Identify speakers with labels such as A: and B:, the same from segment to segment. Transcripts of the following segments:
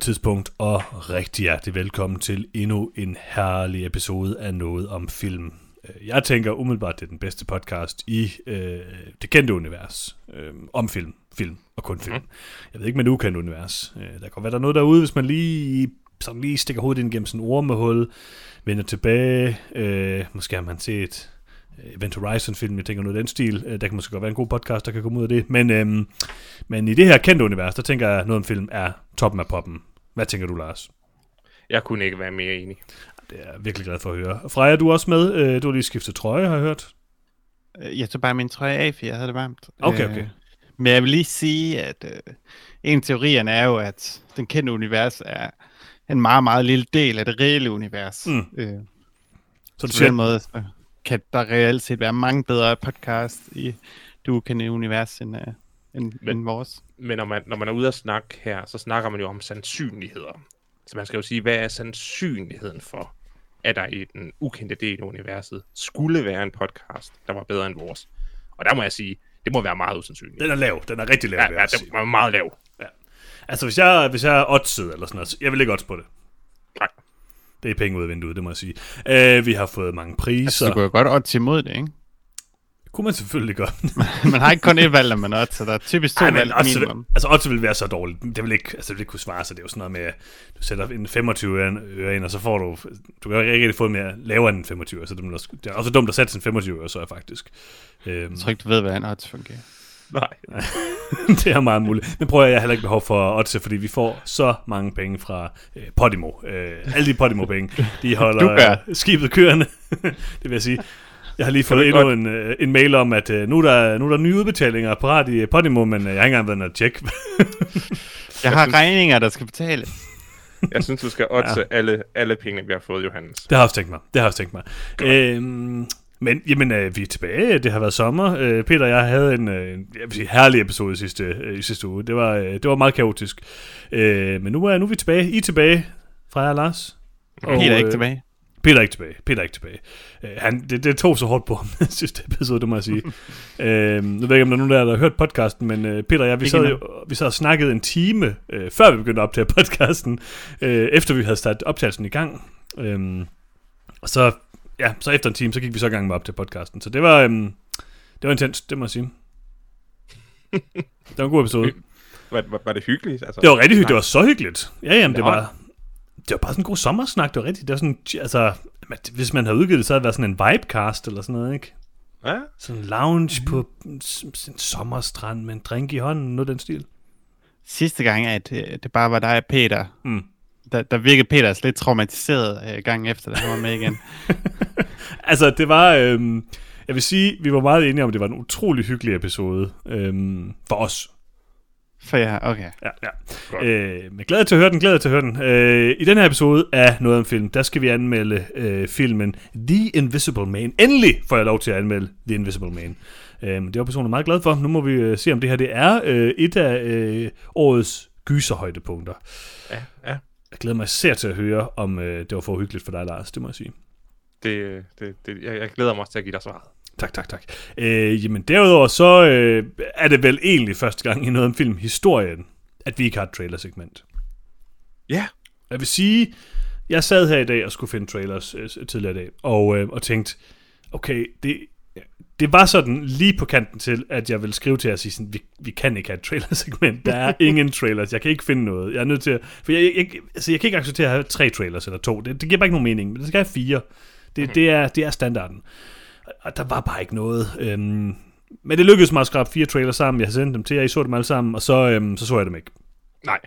A: Tidspunkt og rigtig hjertelig velkommen til endnu en herlig episode af Noget om Film. Øh, Jeg tænker umiddelbart, det er den bedste podcast i øh, det kendte univers. Øh, om film, film og kun film. Jeg ved ikke med det ukendte univers. Øh, der kan være der er noget derude, hvis man lige, sådan lige stikker hovedet ind gennem sådan en ormehul, vender tilbage. Øh, måske har man set øh, Event Horizon-film, jeg tænker noget af den stil. Øh, Der kan måske godt være en god podcast, der kan komme ud af det. Men, øhm, men i det her kendte univers, der tænker jeg, at noget om film er toppen af poppen. Hvad tænker du, Lars?
B: Jeg kunne ikke være mere enig.
A: Det er jeg virkelig glad for at høre. Freja, du er også med. Øh, Du har lige skiftet trøje, har jeg hørt.
C: Øh, Jeg tog bare min trøje af, for jeg havde det varmt.
A: Okay,
C: Øh,
A: okay.
C: Men jeg vil lige sige, at øh, en af teorierne er jo, at den kendte univers er en meget, meget lille del af det reelle univers.
A: Mm.
C: Øh,
A: Så
C: så
A: du
C: på den måde så kan der reelt set være mange bedre podcast i det ukendte univers end, uh, end,
B: Men-
C: end vores.
B: Men når man, når man er ude at snakke her, så snakker man jo om sandsynligheder. Så man skal jo sige, hvad er sandsynligheden for, at der i den ukendte del af universet skulle være en podcast, der var bedre end vores? Og der må jeg sige, det må være meget usandsynligt.
A: den er lav. Den er rigtig lav,
B: Ja, ja,
A: sige.
B: var meget lav.
A: Altså, hvis jeg, hvis jeg er oddset eller sådan noget, så- jeg vil ikke odds på det.
B: Nej.
A: Det er penge ud af vinduet, det må jeg sige. Øh, vi har fået mange priser.
C: Så du kunne jo godt odds imod det, ikke?
A: Kunne man selvfølgelig gøre.
C: Man har ikke kun et valg, når man odds, så der er typisk to
A: Ej,
C: valg
A: odds,
C: minimum.
A: altså odds vil være så dårligt. Det vil ikke, altså, det vil ikke kunne svare sig. Det er jo sådan noget med, at du sætter en 25 øre- ind, og så får du... Du kan jo ikke rigtig få mere lavere end 25 øre, så det er, også, det er også dumt at sætte en 25 øre, så er faktisk. Øhm,
C: Jeg tror ikke, du ved, hvordan odds fungerer.
B: Nej.
A: det er meget muligt. Men prøver jeg, jeg har heller ikke behov for odds, fordi vi får så mange penge fra øh, Podimo. Øh, alle de Podimo-penge, de holder øh, skibet kørende. det vil jeg sige. Jeg har lige fået endnu
B: godt-
A: en, øh, en mail om, at øh, nu, er der, nu er der nye udbetalinger parat i Podimo, men øh, jeg har ikke engang været og tjekke.
C: Jeg har regninger, der skal betale.
B: Jeg synes, du skal oddse ja. alle, alle pengene, vi har fået, Johannes.
A: Det har jeg også tænkt mig. Det har jeg også tænkt mig. Øhm, men jamen, øh, vi er tilbage. Det har været sommer. Øh, Peter og jeg havde en, øh, jeg vil sige, herlig episode i sidste, øh, i sidste uge. Det var, øh, det var meget kaotisk. Øh, men nu er, nu er vi tilbage. I er tilbage, Freja og Lars. Og,
C: Helt er ikke
A: øh,
C: tilbage.
A: Peter er ikke tilbage. Peter er ikke tilbage. Øh, han, det, det tog så hårdt på ham i sidste episode, det må jeg sige. øh, nu ved jeg ikke, om der er nogen der, der har hørt podcasten, men øh, Peter og jeg, vi
C: Ikke
A: sad, jo, vi sad og snakkede en time, øh, før vi begyndte at optage podcasten, øh, efter vi havde startet optagelsen i gang. Øh, og så, ja, så efter en time, så gik vi så i gang med op til podcasten. Så det var, øh, det var intens, det må jeg sige. Det var en god episode.
B: Var, var, var det hyggeligt? Altså,
A: Det var rigtig hyggeligt. Det var så hyggeligt. Ja, jamen, det var, det var bare sådan en god sommersnak. Det var rigtigt. Det var sådan, altså, hvis man havde udgivet det, så havde det været sådan en vibecast eller sådan noget, ikke?
B: Ja?
A: Sådan en lounge på en, sommerstrand med en drink i hånden, noget den stil.
C: Sidste gang, at øh, det bare var dig og Peter,
A: Mm.
C: der, der virkede Peter altså lidt traumatiseret øh, gang efter, da han var med igen.
A: Altså, det var, øhm, jeg vil sige, vi var meget enige om, at det var en utrolig hyggelig episode øhm, for os.
C: For ja, okay.
A: Ja, ja.
B: Godt.
A: Øh, men glæder til at høre den, glæder til at høre den. Øh, I den her episode af Noget om Film, der skal vi anmelde øh, filmen The Invisible Man. Endelig får jeg lov til at anmelde The Invisible Man. Øh, det var personligt meget glad for. Nu må vi øh, se, om det her det er øh, et af øh, årets gyserhøjdepunkter.
B: Ja, ja.
A: Jeg glæder mig især til at høre, om øh, det var for hyggeligt for dig, Lars. Det må jeg sige.
B: Det, det, det, jeg, jeg glæder mig også til at give dig svaret.
A: Tak, tak, tak. Øh, jamen derudover så øh, er det vel egentlig første gang i noget om filmhistorien, at vi ikke har et trailersegment.
B: Ja.
A: Jeg vil sige, jeg sad her i dag og skulle finde trailers øh, tidligere i dag, og, øh, og tænkte, okay, det, det var sådan lige på kanten til, at jeg ville skrive til jer og sige sådan, vi, vi kan ikke have et trailersegment. Der er ingen trailers. Jeg kan ikke finde noget. Jeg er nødt til at, for jeg, jeg, altså jeg kan ikke acceptere at have tre trailers eller to. Det, det giver bare ikke nogen mening, men det skal have fire. Det,
B: Mhm.
A: det, er, det er standarden. Og der var bare ikke noget. Øhm, men det lykkedes mig at skrabe fire trailers sammen. Jeg har sendt dem til jer. I så dem alle sammen, og så, øhm, så så jeg dem ikke.
B: Nej.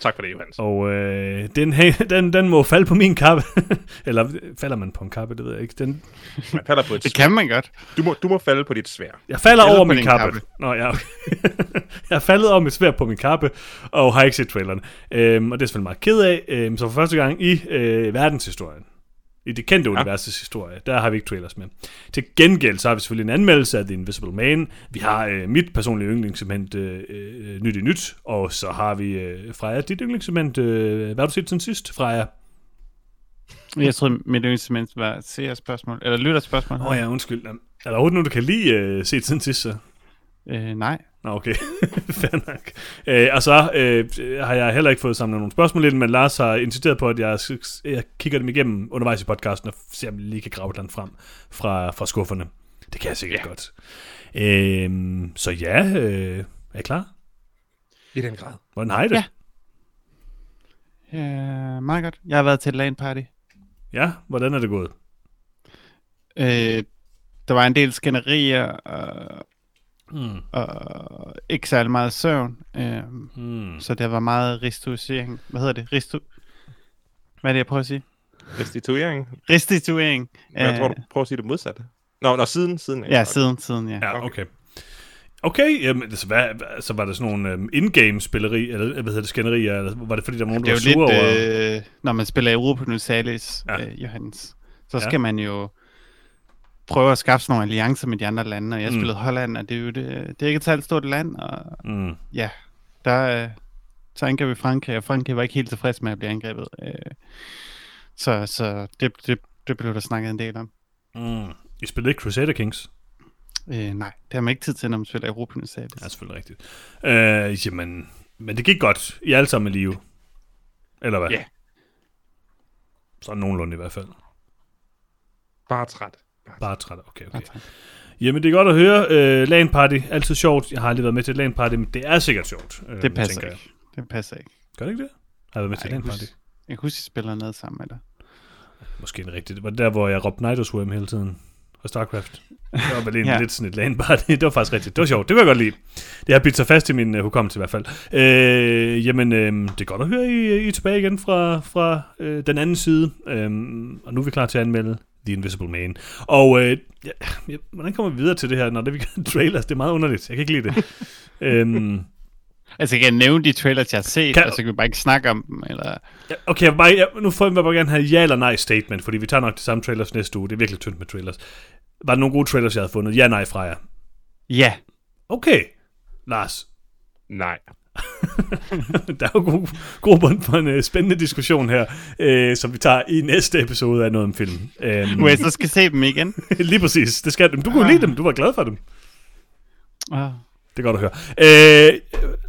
B: Tak for det, Johannes.
A: Og øh, den, den, den må falde på min kappe. Eller falder man på en kappe, det ved jeg ikke. Den,
B: Man falder på et
C: Det kan man godt.
B: du, må, du må falde på dit svær.
A: jeg falder
C: Eller
A: over min kappe.
C: kappe.
A: Nå, ja, okay. jeg er faldet over mit svær på min kappe, og har ikke set traileren. Øhm, og det er jeg selvfølgelig meget ked af. Øhm, så for første gang i øh, verdenshistorien, I det kendte ja. universets historie, der har vi ikke trailers med. Til gengæld, så har vi selvfølgelig en anmeldelse af The Invisible Man. Vi har øh, mit personlige yndlingssegment, øh, øh, Nyt i Nyt. Og så har vi øh, Freja, dit yndlingssegment. Øh, hvad har du set siden sidst, Freja?
C: Jeg tror, mit yndlingssegment var seerspørgsmål, eller lytterspørgsmål.
A: Åh oh, ja, undskyld. Er der overhovedet nogen, du kan lide øh, set siden sidst, så?
C: Øh, nej.
A: Nå, okay. Fair nok. Øh, og så øh, har jeg heller ikke fået samlet nogle spørgsmål ind, men Lars har insisteret på, at jeg, jeg kigger dem igennem undervejs i podcasten, og ser, om jeg lige kan grave den frem fra, fra skufferne. Det kan jeg sikkert ja. godt. Øh, så ja, øh, er I klar?
B: I den grad.
A: Hvordan har I det?
C: Ja. Øh, meget godt. Jeg har været til LAN party.
A: Ja, hvordan er det gået?
C: Øh, der var en del skænderier, og Mm. Og ikke særlig meget søvn. Øh, mm. Så det var meget restituering. Hvad hedder det? Ristu... Hvad er det, jeg prøver at sige?
B: Restituering?
C: Restituering.
B: Men jeg tror, du prøver at sige det modsatte. Nå, nå siden, siden.
C: Ja, siden, siden, ja.
A: Ja, okay. Okay, jamen, altså, hvad, så var der sådan nogle um, in-game spilleri, eller hvad hedder det, skænderier, eller var det fordi, der var nogen, der var sure lidt,
C: over? Øh, når man spiller Europa Universalis, ja. øh, Johannes, så ja. skal man jo prøve at skaffe sådan nogle alliancer med de andre lande, og jeg mm. spillede Holland, og det er jo det, det er ikke et særligt stort land, og mm. ja, der, så angreb vi Frankrig, og Frankrig var ikke helt tilfreds med at blive angrebet. Øh, så så det, det, det blev der snakket en del om.
A: Mm. I spillede ikke Crusader Kings?
C: Øh, nej, det har man ikke tid til, når man spiller Europa.
A: Ja, selvfølgelig rigtigt. Øh, jamen, men det gik godt. I alle sammen med live. Eller hvad?
B: Ja. Yeah.
A: Så nogenlunde i hvert fald.
B: Bare træt.
A: Bare træt. Okay, okay. Jamen, det er godt at høre. Uh, LAN party, altid sjovt. Jeg har aldrig været med til LAN party, men det er sikkert sjovt.
C: Uh, det passer ikke. Jeg. Det passer ikke.
A: Gør det ikke det? Har jeg været med til LAN party?
C: Jeg kan huske, at spiller noget sammen med dig.
A: Måske en rigtigt. Det var der, hvor jeg råbte Night Swim hele tiden. Og StarCraft. Det var vel ja. lidt sådan et LAN party. Det var faktisk rigtigt. Det var sjovt. Det var jeg godt lide. Det har bidt sig fast i min uh, hukommelse i hvert fald. Uh, jamen, uh, det er godt at høre, I, I er tilbage igen fra, fra uh, den anden side. Uh, og nu er vi klar til at anmelde The Invisible Man. Og øh, ja, ja, hvordan kommer vi videre til det her, når det vi kan trailers? Det er meget underligt. Jeg kan ikke lide det. øhm,
C: altså, jeg kan nævne de trailers, jeg har set, kan... og så kan vi bare ikke snakke om dem, eller...
A: Ja, okay, jeg bare, jeg, nu får jeg bare gerne have ja eller nej statement, fordi vi tager nok de samme trailers næste uge. Det er virkelig tyndt med trailers. Var der nogle gode trailers, jeg havde fundet? Ja, nej fra jer.
C: Ja.
A: Okay. Lars.
B: Nej.
A: der er jo god, god bund for en uh, spændende diskussion her, uh, som vi tager i næste episode af noget om film.
C: Um, jeg så skal se dem igen.
A: lige præcis. Det skal, du kunne ah. lide dem. Du var glad for dem.
C: Ah.
A: Det er godt at høre. Uh,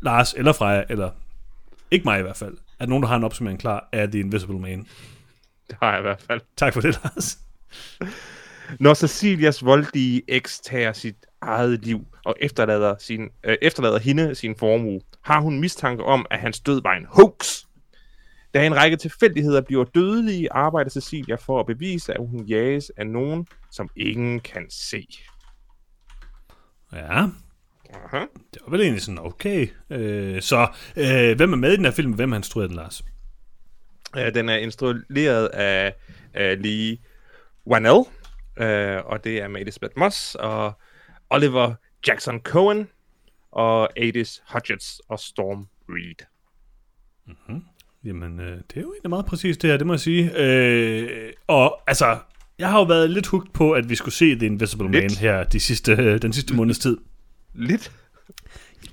A: Lars eller Freja, eller ikke mig i hvert fald. Er der nogen, der har en opsummering klar af The Invisible Man?
B: Det har jeg i hvert fald.
A: Tak for det, Lars.
B: Når Cecilias voldige eks tager sit eget liv og efterlader, sin, øh, efterlader hende sin formue, har hun mistanke om, at hans død var en hoax. Da en række tilfældigheder bliver dødelige, arbejder Cecilia for at bevise, at hun jages af nogen, som ingen kan se.
A: Ja. Aha. Det var vel egentlig sådan, okay. Øh, så øh, hvem er med i den her film? Hvem har instrueret den, Lars?
B: Ja, den er instrueret af, af Lee Wanell, øh, og det er med Moss og Oliver Jackson Cohen og Adis Hodgetts og Storm Reed.
A: Mm-hmm. Jamen, øh, det er jo egentlig meget præcist det her, det må jeg sige. Øh, og altså, jeg har jo været lidt hugt på, at vi skulle se The Invisible lidt. Man her de sidste, øh, den sidste måneds tid.
B: Lidt?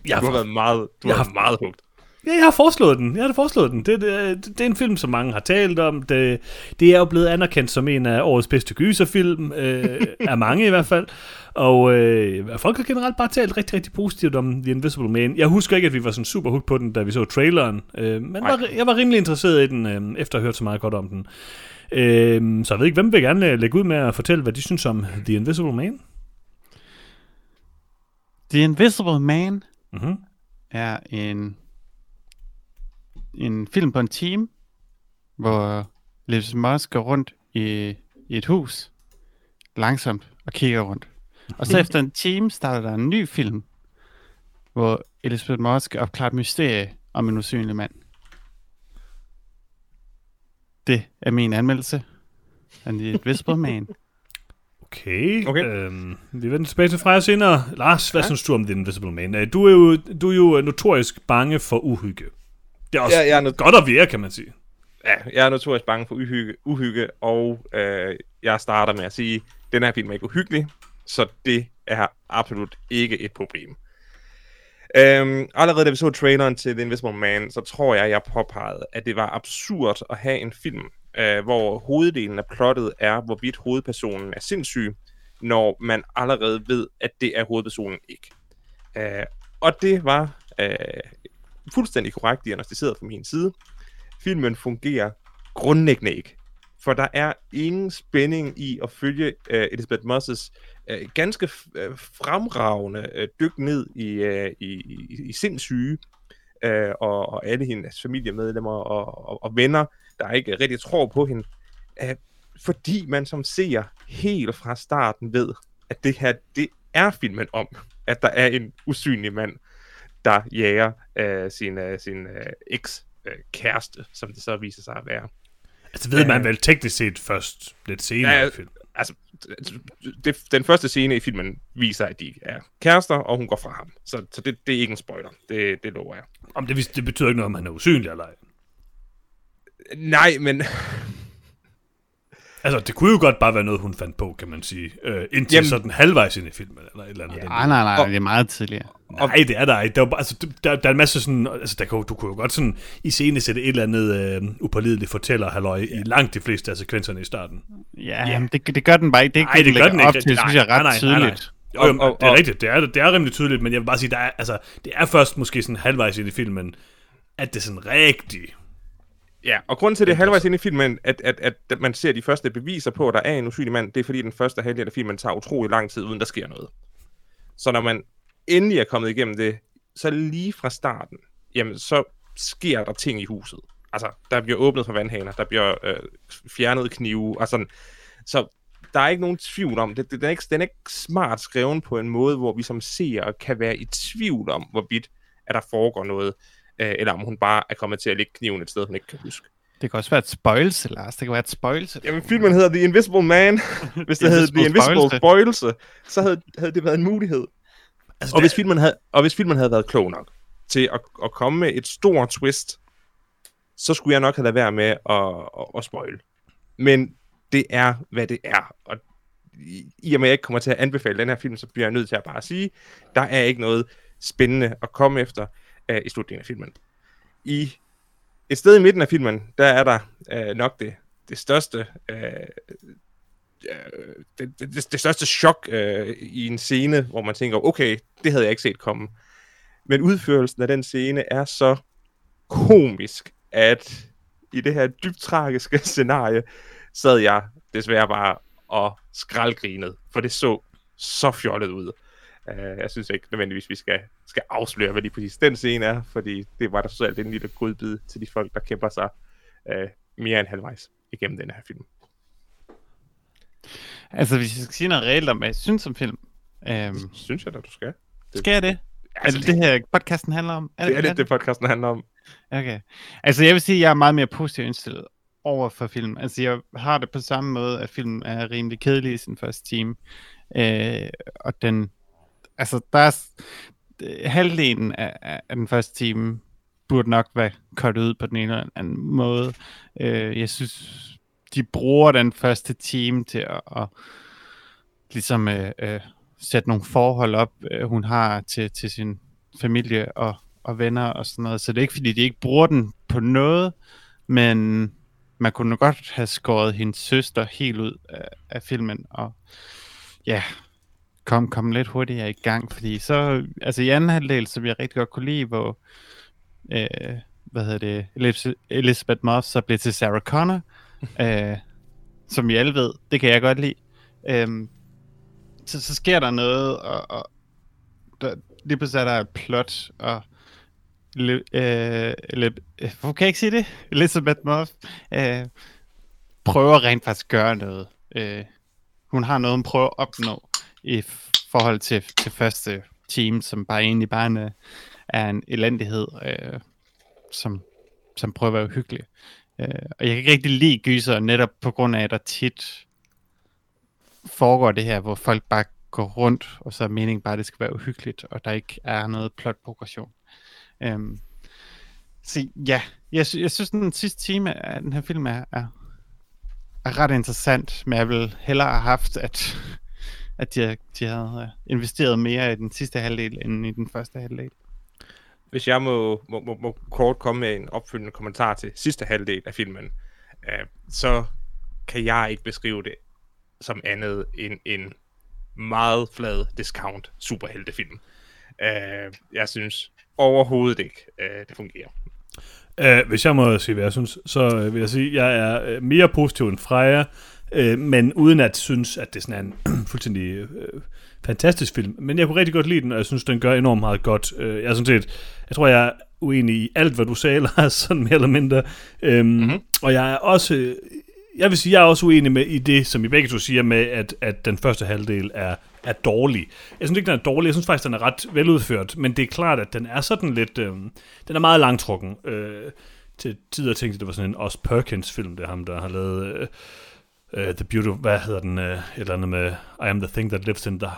B: Jeg har, du har været meget, du har, har meget hugt.
A: Ja, jeg har foreslået den. Jeg har foreslået den. Det, det, det er en film, som mange har talt om. Det, det er jo blevet anerkendt som en af årets bedste gyserfilm. Øh, af mange i hvert fald. Og øh, folk har generelt bare talt rigtig, rigtig positivt om The Invisible Man. Jeg husker ikke, at vi var sådan super hooked på den, da vi så traileren. Øh, men var, jeg var rimelig interesseret i den, øh, efter at have hørt så meget godt om den. Øh, så jeg ved ikke, hvem vil gerne lægge ud med at fortælle, hvad de synes om The Invisible Man?
C: The Invisible Man mm-hmm. er en en film på en team, hvor Liz Musk går rundt i, i et hus, langsomt og kigger rundt. Og så efter en time starter der en ny film, hvor Elizabeth Moss opklarer et mysterie om en usynlig mand. Det er min anmeldelse. Han er et Whisper Man.
A: Okay. okay. Øhm, vi vender tilbage til Freja senere. Lars, hvad ja. synes du om The Invisible Man? Øh, du er jo, du er jo notorisk bange for uhygge. Det er også ja, jeg er nød... godt at være, kan man sige.
B: Ja, jeg er notorisk bange for uhygge, uhygge og øh, jeg starter med at sige, at den her film er ikke uhyggelig, så det er absolut ikke et problem. Øhm, allerede da vi så traileren til The Invisible Man, så tror jeg, jeg påpegede, at det var absurd at have en film, øh, hvor hoveddelen af plottet er, hvorvidt hovedpersonen er sindssyg, når man allerede ved, at det er hovedpersonen ikke. Øh, og det var øh, fuldstændig korrekt diagnostiseret fra min side. Filmen fungerer grundlæggende ikke. For der er ingen spænding i at følge uh, Elizabeth Moss' uh, øh, ganske uh, fremragende uh, dyk ned i, uh, i, i, i sindssyge, uh, og, og alle hendes familiemedlemmer og, og, og venner, der ikke rigtig tror på hende. Uh, fordi man som ser helt fra starten ved, at det her, det er filmen om, at der er en usynlig mand, der jager uh, sin, uh, sin uh, eks-kæreste, som det så viser sig at være.
A: Altså ved man vel teknisk set først lidt senere ja, i filmen.
B: Altså, det, den første scene i filmen viser, at de er kærester, og hun går fra ham. Så, så det, det er ikke en spoiler. Det, det lover jeg.
A: Om det, det betyder ikke noget, om han er usynlig eller ej.
B: Nej, men
A: Altså, det kunne jo godt bare være noget, hun fandt på, kan man sige. Øh, indtil Jamen, sådan halvvejs ind i filmen, eller et eller andet.
C: Ja, nej, nej, nej, det er meget tidligere.
A: Nej, det er der ikke. Der er, altså, der, der er en masse sådan... Altså, der kan, du kunne jo godt sådan i scene sætte et eller andet øh, upålideligt fortæller halløj ja. i langt de fleste af sekvenserne i starten.
C: Ja, ja. Det, det gør den bare ikke. Det, nej, det, det gør den ikke. Op til, det synes jeg er ret nej, nej, tydeligt. Nej,
A: nej. Jo, jo, det er rigtigt. Det er, det er rimelig tydeligt, men jeg vil bare sige, der er, altså, det er først måske sådan halvvejs ind i filmen, at det sådan rigtig
B: Ja, og grund til det halvvejs ind i filmen, at, at, at man ser de første beviser på, at der er en usynlig mand, det er fordi den første halvdel af filmen tager utrolig lang tid, uden der sker noget. Så når man endelig er kommet igennem det, så lige fra starten, jamen så sker der ting i huset. Altså, der bliver åbnet for vandhaner, der bliver øh, fjernet knive, og sådan. Så der er ikke nogen tvivl om, det, det, den, er ikke, den er ikke smart skrevet på en måde, hvor vi som seere kan være i tvivl om, hvorvidt at der foregår noget øh, eller om hun bare er kommet til at lægge kniven et sted, hun ikke kan huske.
C: Det kan også være et spøjelse, Lars. Det kan være et spøjelse.
B: Jamen, filmen hedder The Invisible Man. Hvis det hed The Invisible Spøjelse, så havde, havde det været en mulighed. Altså, og, hvis filmen havde, og hvis filmen havde været klog nok til at, at komme med et stort twist, så skulle jeg nok have lavet være med at, at, at spoil. Men det er, hvad det er. Og i og med, at jeg ikke kommer til at anbefale den her film, så bliver jeg nødt til at bare sige, der er ikke noget spændende at komme efter øh, i slutningen af filmen. I et sted i midten af filmen, der er der øh, nok det, det største øh, det, det, det største chok øh, i en scene, hvor man tænker, okay, det havde jeg ikke set komme. Men udførelsen af den scene er så komisk, at i det her dybt tragiske scenarie, sad jeg desværre bare og skraldgrinede, for det så så fjollet ud. Uh, jeg synes ikke nødvendigvis, vi skal, skal afsløre, hvad lige præcis den scene er, fordi det var der så alt en lille godbid til de folk, der kæmper sig uh, mere end halvvejs igennem den her film.
C: Altså, hvis jeg skal sige noget reelt om, hvad jeg synes om film...
B: Um, synes jeg da, du skal.
C: Det, skal jeg det? Altså, er det det her podcasten handler om?
B: Er det, det er det, det podcasten handler om.
C: Okay. Altså, jeg vil sige, at jeg er meget mere positivt indstillet over for film. Altså, jeg har det på samme måde, at film er rimelig kedelig i sin første time. Øh, og den altså, der er øh, halvdelen af, af den første time burde nok være kørt ud på den ene eller anden måde. Øh, jeg synes, de bruger den første time til at, at ligesom øh, øh, sætte nogle forhold op, øh, hun har til, til sin familie og, og venner og sådan noget. Så det er ikke fordi, de ikke bruger den på noget, men man kunne godt have skåret hendes søster helt ud af, af filmen. Og ja, kom, kom lidt hurtigere i gang, fordi så, altså i anden halvdel, så vil jeg rigtig godt kunne lide, hvor, øh, hvad hedder det, Elizabeth Moss så bliver til Sarah Connor, øh, som I alle ved, det kan jeg godt lide. Øh, så, så sker der noget, og, og der, lige pludselig er der et plot, og Le, øh, le, øh, kan jeg ikke sige det? Elizabeth Moss øh, prøver rent faktisk at gøre noget. Øh, hun har noget, hun prøver at opnå, i forhold til, til første team, som bare egentlig bare en, er en elendighed, øh, som, som prøver at være uhyggelig. Øh, og jeg kan ikke rigtig lide gyser, netop på grund af, at der tit foregår det her, hvor folk bare går rundt, og så er meningen bare, at det skal være uhyggeligt, og der ikke er noget plot progression. Øhm, Så ja, jeg, sy- jeg synes, den sidste time af den her film er, er, er ret interessant, men jeg vil hellere have haft, at, at de, de havde øh, investeret mere i den sidste halvdel, end i den første halvdel.
B: Hvis jeg må, må, må, må kort komme med en opfølgende kommentar til sidste halvdel af filmen, øh, så kan jeg ikke beskrive det som andet end en meget flad discount superheltefilm. Øh, jeg synes overhovedet ikke, øh, det fungerer.
A: Uh, hvis jeg må sige, hvad jeg synes, så uh, vil jeg sige, at jeg er øh, mere positiv end Freja, uh, men uden at synes, at det sådan er en fuldstændig uh, fantastisk film. Men jeg kunne rigtig godt lide den, og jeg synes, den gør enormt meget godt. Uh, jeg er sådan set, jeg tror, jeg er uenig i alt, hvad du sagde, Lars, sådan mere eller mindre. Um, mm-hmm. Og jeg er også, jeg vil sige, jeg er også uenig med i det, som I begge to siger med, at, at den første halvdel er, er dårlig. Jeg synes ikke, den er dårlig. Jeg synes faktisk, den er ret veludført. Men det er klart, at den er sådan lidt... Øh, den er meget langtrukken. Øh, til tider tænkte jeg, det var sådan en Os Perkins-film. Det er ham, der har lavet... Øh, uh, The Beauty, hvad hedder den, uh, et eller andet med I am the thing that lives in the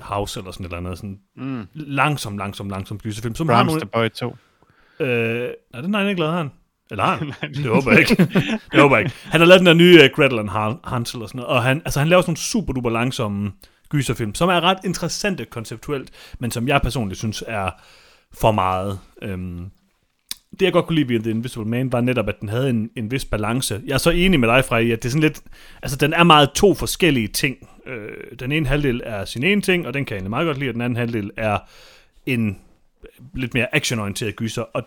A: house, eller sådan et eller andet, sådan mm. langsom, langsom, langsom gyserfilm. Som
C: har nogle, Boy 2.
A: Øh, nej, den har han ikke lavet, han. Eller har han? det håber jeg ikke. det håber jeg ikke. Han har lavet den der nye uh, Gretel and Hansel og sådan noget, og han, altså, han laver sådan nogle super duper langsomme gyserfilm, som er ret interessante konceptuelt, men som jeg personligt synes er for meget. Øhm, det jeg godt kunne lide ved The Invisible Man, var netop, at den havde en, en vis balance. Jeg er så enig med dig, fra at det er sådan lidt... Altså, den er meget to forskellige ting. Øh, den ene halvdel er sin ene ting, og den kan jeg egentlig meget godt lide, og den anden halvdel er en lidt mere actionorienteret gyser, og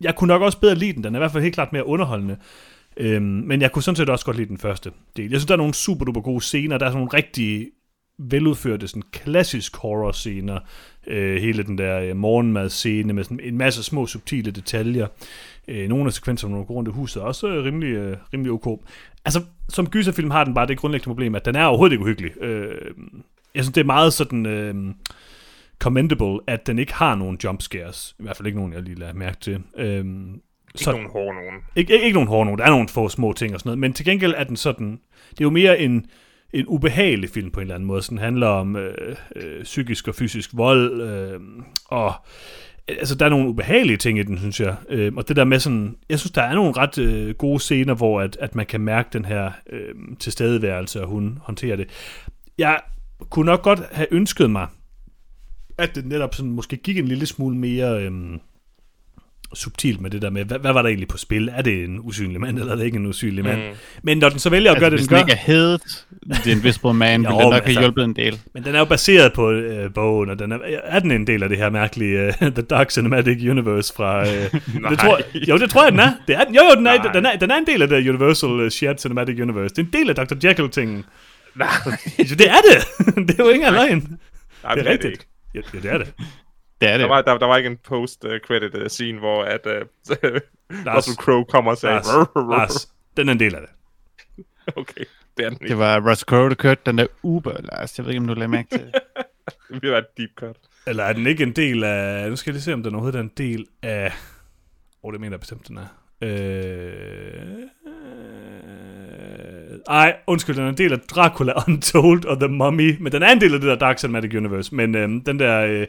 A: jeg kunne nok også bedre lide den. Den er i hvert fald helt klart mere underholdende. Øhm, men jeg kunne sådan set også godt lide den første del. Jeg synes, der er nogle super duper gode scener. Der er sådan nogle rigtig veludførte, sådan klassisk horror-scener. Øh, hele den der øh, morgenmad-scene med sådan en masse små subtile detaljer. Øh, nogle af sekvenserne, når går rundt i huset, er også øh, rimelig, øh, rimelig ok. Altså, som gyserfilm har den bare det grundlæggende problem, at den er overhovedet ikke uhyggelig. Øh, jeg synes, det er meget sådan... Øh, commendable, at den ikke har nogen jump scares. I hvert fald ikke nogen, jeg lige lader mærke til. Øhm,
B: ikke så, nogen hårde nogen.
A: Ikke, ikke, ikke nogen hårde nogen. Der er nogle få små ting og sådan noget. Men til gengæld er den sådan... Det er jo mere en, en ubehagelig film på en eller anden måde. Den handler om øh, øh, psykisk og fysisk vold. Øh, og øh, altså, der er nogle ubehagelige ting i den, synes jeg. Øh, og det der med sådan... Jeg synes, der er nogle ret øh, gode scener, hvor at, at man kan mærke den her øh, tilstedeværelse, og hun håndterer det. Jeg kunne nok godt have ønsket mig, at det netop sådan måske gik en lille smule mere Øh, subtilt med det der med, hvad, hvad var der egentlig på spil? Er det en usynlig mand, eller er det ikke en usynlig mand? Mm. Men når den så vælger at
C: altså,
A: gøre det,
C: den gør... Hvis den ikke er hedet, The Invisible Man, jo, den nok altså, hjulpet en del.
A: Men den er jo baseret på øh, bogen, og den er, er den en del af det her mærkelige uh, The Dark Cinematic Universe fra... Øh, det tror, jo, det tror jeg, den er. Det er den. Jo, jo, den er, den, er, den er en del af det Universal uh, Shared Cinematic Universe. Det er en del af Dr. Jekyll-tingen.
B: Nej.
A: Jo, det er det. det er jo ikke løgn.
B: Nej,
A: det er rigtigt. Det Ja, ja, det er det.
C: Det er det.
B: Der var, der, der var ikke en post-credit uh, scene, hvor at, uh, Russell Crowe kommer og siger...
A: Lars, Lars, den er en del af det.
B: okay, det er den ikke.
C: Det var Russell Crowe, der kørte den der Uber, Lars. Jeg ved ikke, om du lagde mærke til det.
B: det bliver et deep cut.
A: Eller er den ikke en del af... Nu skal jeg lige se, om den overhovedet er en del af... Åh, oh, det mener jeg bestemt, den er. Øh... Ej, undskyld, den er en del af Dracula Untold og The Mummy, men den er en del af det der Dark Cinematic Universe, men øhm, den der... Øh,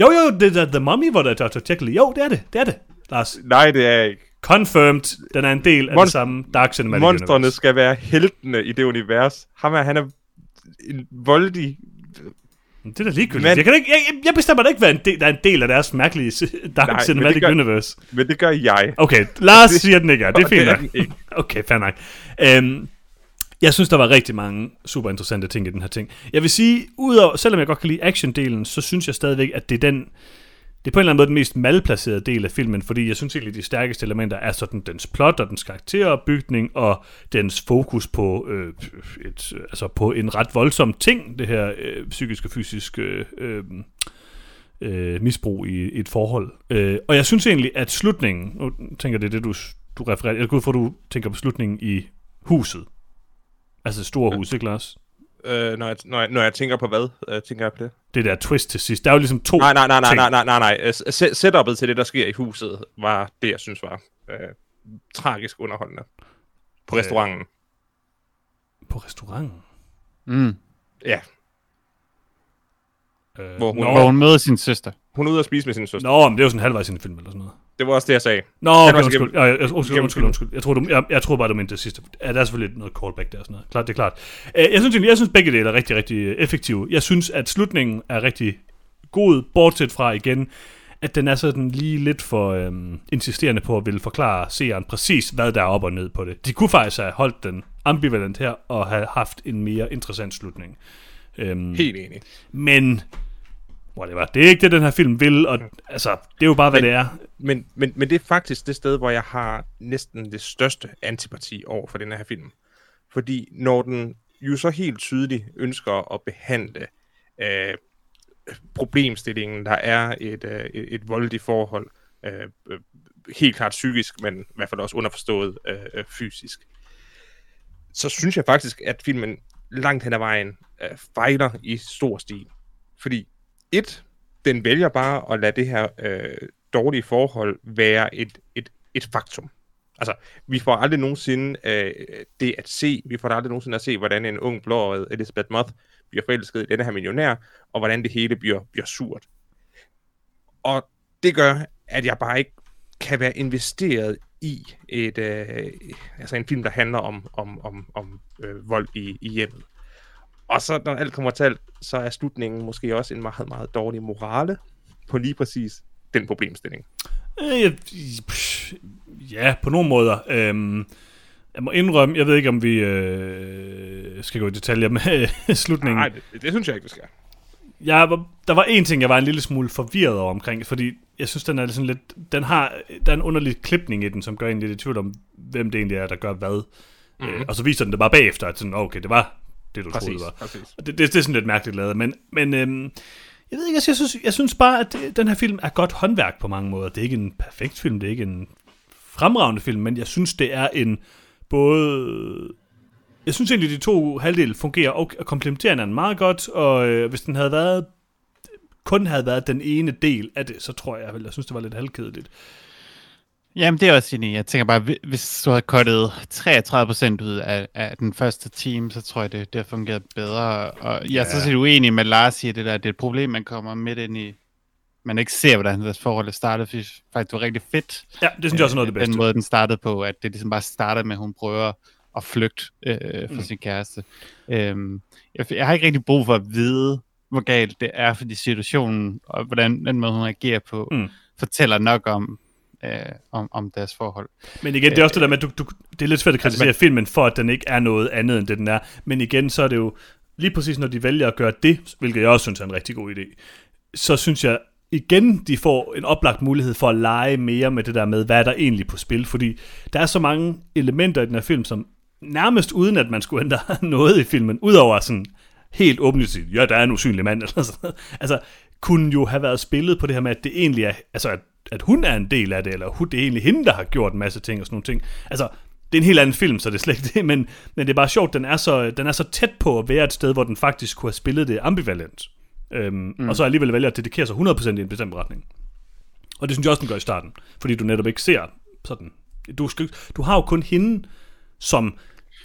A: jo, jo, det der The Mummy, hvor der er Dr. Jekyll Jo, det er det, det er det, Lars.
B: Nej, det er ikke.
A: Confirmed, den er en del af Mon- det samme Dark Cinematic
B: Monstrene
A: Universe.
B: skal være heltene i det univers. Ham er, han er en voldig
A: det er da ligegyldigt. Men, jeg, kan ikke, jeg, jeg bestemmer da ikke, hvad en del, der er en del af deres mærkelige Dark nej, Cinematic
B: men gør,
A: Universe.
B: Men det gør jeg.
A: Okay, Lars siger, den ikke er. Det er fint nok. Okay, fair nok. Um, jeg synes, der var rigtig mange super interessante ting i den her ting. Jeg vil sige, udover, selvom jeg godt kan lide action-delen, så synes jeg stadigvæk, at det er den, det er på en eller anden måde den mest malplacerede del af filmen, fordi jeg synes egentlig, de stærkeste elementer er sådan dens plot og dens karakteropbygning og dens fokus på, øh, et, altså på en ret voldsom ting, det her øh, psykiske og fysiske øh, øh, øh, misbrug i, et forhold. Øh, og jeg synes egentlig, at slutningen, nu tænker det er det, du, du refererer, jeg går ud fra, at du tænker på slutningen i huset, Altså store hus, ikke Lars?
B: Øh, når, jeg, når, jeg, når jeg tænker på hvad, øh, tænker jeg på det?
A: Det der twist til sidst. Der er jo ligesom to
B: Nej, nej, nej, nej, nej, nej, nej, nej. Setup'et til det, der sker i huset, var det, jeg synes var øh, tragisk underholdende. På øh, restauranten.
A: På restauranten?
C: Mm.
B: Ja.
C: Øh, hvor, hun, hvor hun møder sin søster.
B: Hun er ude at spise med sin søster.
A: Nå, men det er jo sådan halvvejs i en film eller sådan noget.
B: Det var også det, jeg sagde.
A: Nå, okay, undskyld.
B: gennem-
A: Ja, jeg, undskyld, undskyld,
B: filmen.
A: undskyld. Jeg tror, du, jeg, jeg tror bare, du mente det sidste. Ja, der er selvfølgelig noget callback der og sådan noget. Klart, det er klart. Øh, Jeg synes jeg synes begge dele er rigtig, rigtig effektive. Jeg synes, at slutningen er rigtig god, bortset fra igen, at den er sådan lige lidt for øhm, insisterende på at ville forklare seeren præcis, hvad der er op og ned på det. De kunne faktisk have holdt den ambivalent her, og have haft en mere interessant slutning. Øhm,
B: Helt enig.
A: men, whatever, det er ikke det, den her film vil, og altså, det er jo bare, hvad
B: Men-
A: det er.
B: Men, men, men det er faktisk det sted, hvor jeg har næsten det største antipati over for den her film. Fordi når den jo så helt tydeligt ønsker at behandle øh, problemstillingen, der er et, øh, et, voldeligt forhold, øh, øh, helt klart psykisk, men i hvert fald også underforstået øh, øh, fysisk, så synes jeg faktisk, at filmen langt hen ad vejen øh, fejler i stor stil. Fordi et, den vælger bare at lade det her øh, dårlige forhold være et, et, et faktum. Altså, vi får aldrig nogensinde øh, det at se, vi får aldrig nogensinde at se, hvordan en ung blåret Elizabeth Moth bliver forelsket i denne her millionær, og hvordan det hele bliver, bliver surt. Og det gør, at jeg bare ikke kan være investeret i et, øh, altså en film, der handler om, om, om, om øh, vold i, i hjemmet. Og så, når alt kommer til alt, så er slutningen måske også en meget, meget dårlig morale på lige præcis den problemstilling.
A: Øh, Ja, på nogle måder. Øhm, jeg må indrømme, jeg ved ikke, om vi øh, skal gå i detaljer med slutningen.
B: Nej, det, det synes jeg ikke, vi skal.
A: Jeg var, der var en ting, jeg var en lille smule forvirret over omkring, fordi jeg synes, den er sådan lidt, den har, der er en underlig klipning i den, som gør en lidt i tvivl om, hvem det egentlig er, der gør hvad. Mm-hmm. Øh, og så viser den det bare bagefter, at sådan, okay, det var det, du
B: Præcis,
A: troede, var.
B: præcis.
A: Det, det, det er sådan lidt mærkeligt lavet, men, men øhm, jeg ved ikke, altså, jeg synes, jeg synes bare, at det, den her film er godt håndværk på mange måder. Det er ikke en perfekt film, det er ikke en fremragende film, men jeg synes, det er en både... Jeg synes egentlig, de to halvdele fungerer og og komplementerer hinanden meget godt, og øh, hvis den havde været kun havde været den ene del af det, så tror jeg, vel, jeg synes, det var lidt halvkedeligt.
C: Jamen, det er også enig. Jeg tænker bare, hvi- hvis du havde kottet 33% ud af, af den første team, så tror jeg, det, det har fungeret bedre. Og jeg er så set uenig med Lars i det der, det er et problem, man kommer midt ind i. Man ikke ser, hvordan deres forhold er startet, fordi faktisk det var rigtig fedt.
A: Ja, det synes jeg også er noget af det bedste.
C: Den måde, den startede på, at det ligesom bare startede med, at hun prøver at flygte øh, fra mm. sin kæreste. Øhm, jeg, jeg har ikke rigtig brug for at vide, hvor galt det er, fordi situationen, og hvordan den måde, hun reagerer på,
A: mm.
C: fortæller nok om, øh, om, om deres forhold.
A: Men igen, det er også det der med, at du, du, det er lidt svært at kritisere
C: Altså,
A: filmen for, at den ikke er noget andet, end det den er. Men igen, så er det jo lige præcis, når de vælger at gøre det, hvilket jeg også synes er en rigtig god idé, så synes jeg igen, de får en oplagt mulighed for at lege mere med det der med, hvad er der egentlig på spil. Fordi der er så mange elementer i den her film, som nærmest uden at man skulle ændre noget i filmen, udover sådan helt sige, ja, der er en usynlig mand, eller sådan noget. Altså, kunne jo have været spillet på det her med, at det egentlig er, altså, at, at hun er en del af det, eller hun, det er egentlig hende, der har gjort en masse ting og sådan nogle ting. Altså, det er en helt anden film, så det er slet ikke det, men, men det er bare sjovt, den er, så, den er så tæt på at være et sted, hvor den faktisk kunne have spillet det ambivalent. Øhm, mm. Og så alligevel vælger at dedikere sig 100% i en bestemt retning. Og det synes jeg også, den gør i starten, fordi du netop ikke ser sådan. Du, skal, du har jo kun hende som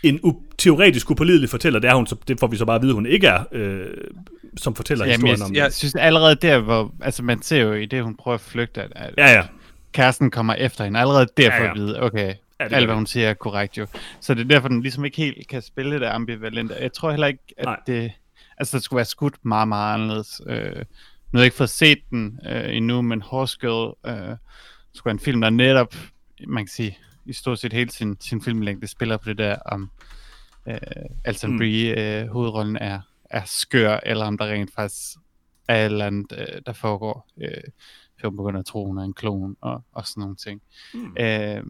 A: en u- teoretisk upålidelig fortæller, det er hun, så det får vi så bare at vide, hun ikke er, øh, som fortæller
C: Jamen,
A: historien
C: jeg,
A: om.
C: jeg synes allerede der, hvor altså man ser jo i det, hun prøver at flygte, at, at
A: Ja, ja.
C: kæresten kommer efter hende. Allerede derfor
A: Ja,
C: ja, at vide, okay,
A: det
C: ja, alt hvad
A: det.
C: hun siger er korrekt jo. Så det er derfor, den ligesom ikke helt kan spille det ambivalent. Jeg tror heller ikke, at
A: Nej.
C: det, altså det skulle være skudt meget, meget anderledes. Øh, nu har jeg ikke fået set den øh, endnu, men Horse Girl øh, skulle være en film, der netop, man kan sige, i stort set hele sin, sin filmlængde spiller på det der om øh, Alton
A: Mm.
C: mm. Brie, øh, hovedrollen er, er skør, eller om der rent faktisk er et eller andet, øh, der foregår. Øh, før hun begynder at tro, hun er en klon og, og sådan nogle ting. Mm. Øh,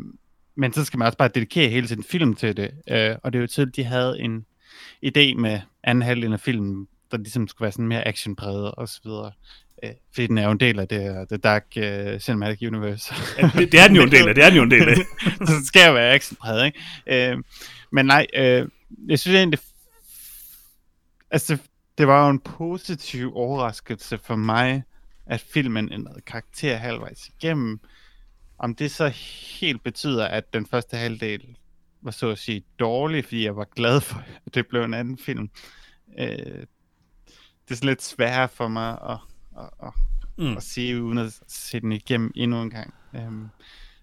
C: men så skal man også bare dedikere hele sin film til det. Øh, og det er jo tydeligt, de havde en idé med anden halvdel af filmen, der ligesom skulle være sådan mere actionpræget og så videre. Øh, fordi den er jo en del af det The Dark uh, Cinematic Universe.
A: Ja, det, det er den jo en del af, det er den jo en del af.
C: så det skal jo være actionpræget, ikke? Øh, men nej, øh, jeg synes egentlig, altså det var jo en positiv overraskelse for mig, at filmen ændrede karakter halvvejs igennem. Om det så helt betyder, at den første halvdel var så at sige dårlig, fordi jeg var glad for, at det blev en anden film. Øh, det er sådan lidt sværere for mig at, at, at,
A: Mm.
C: at se, uden at se den igennem endnu en gang. Øhm,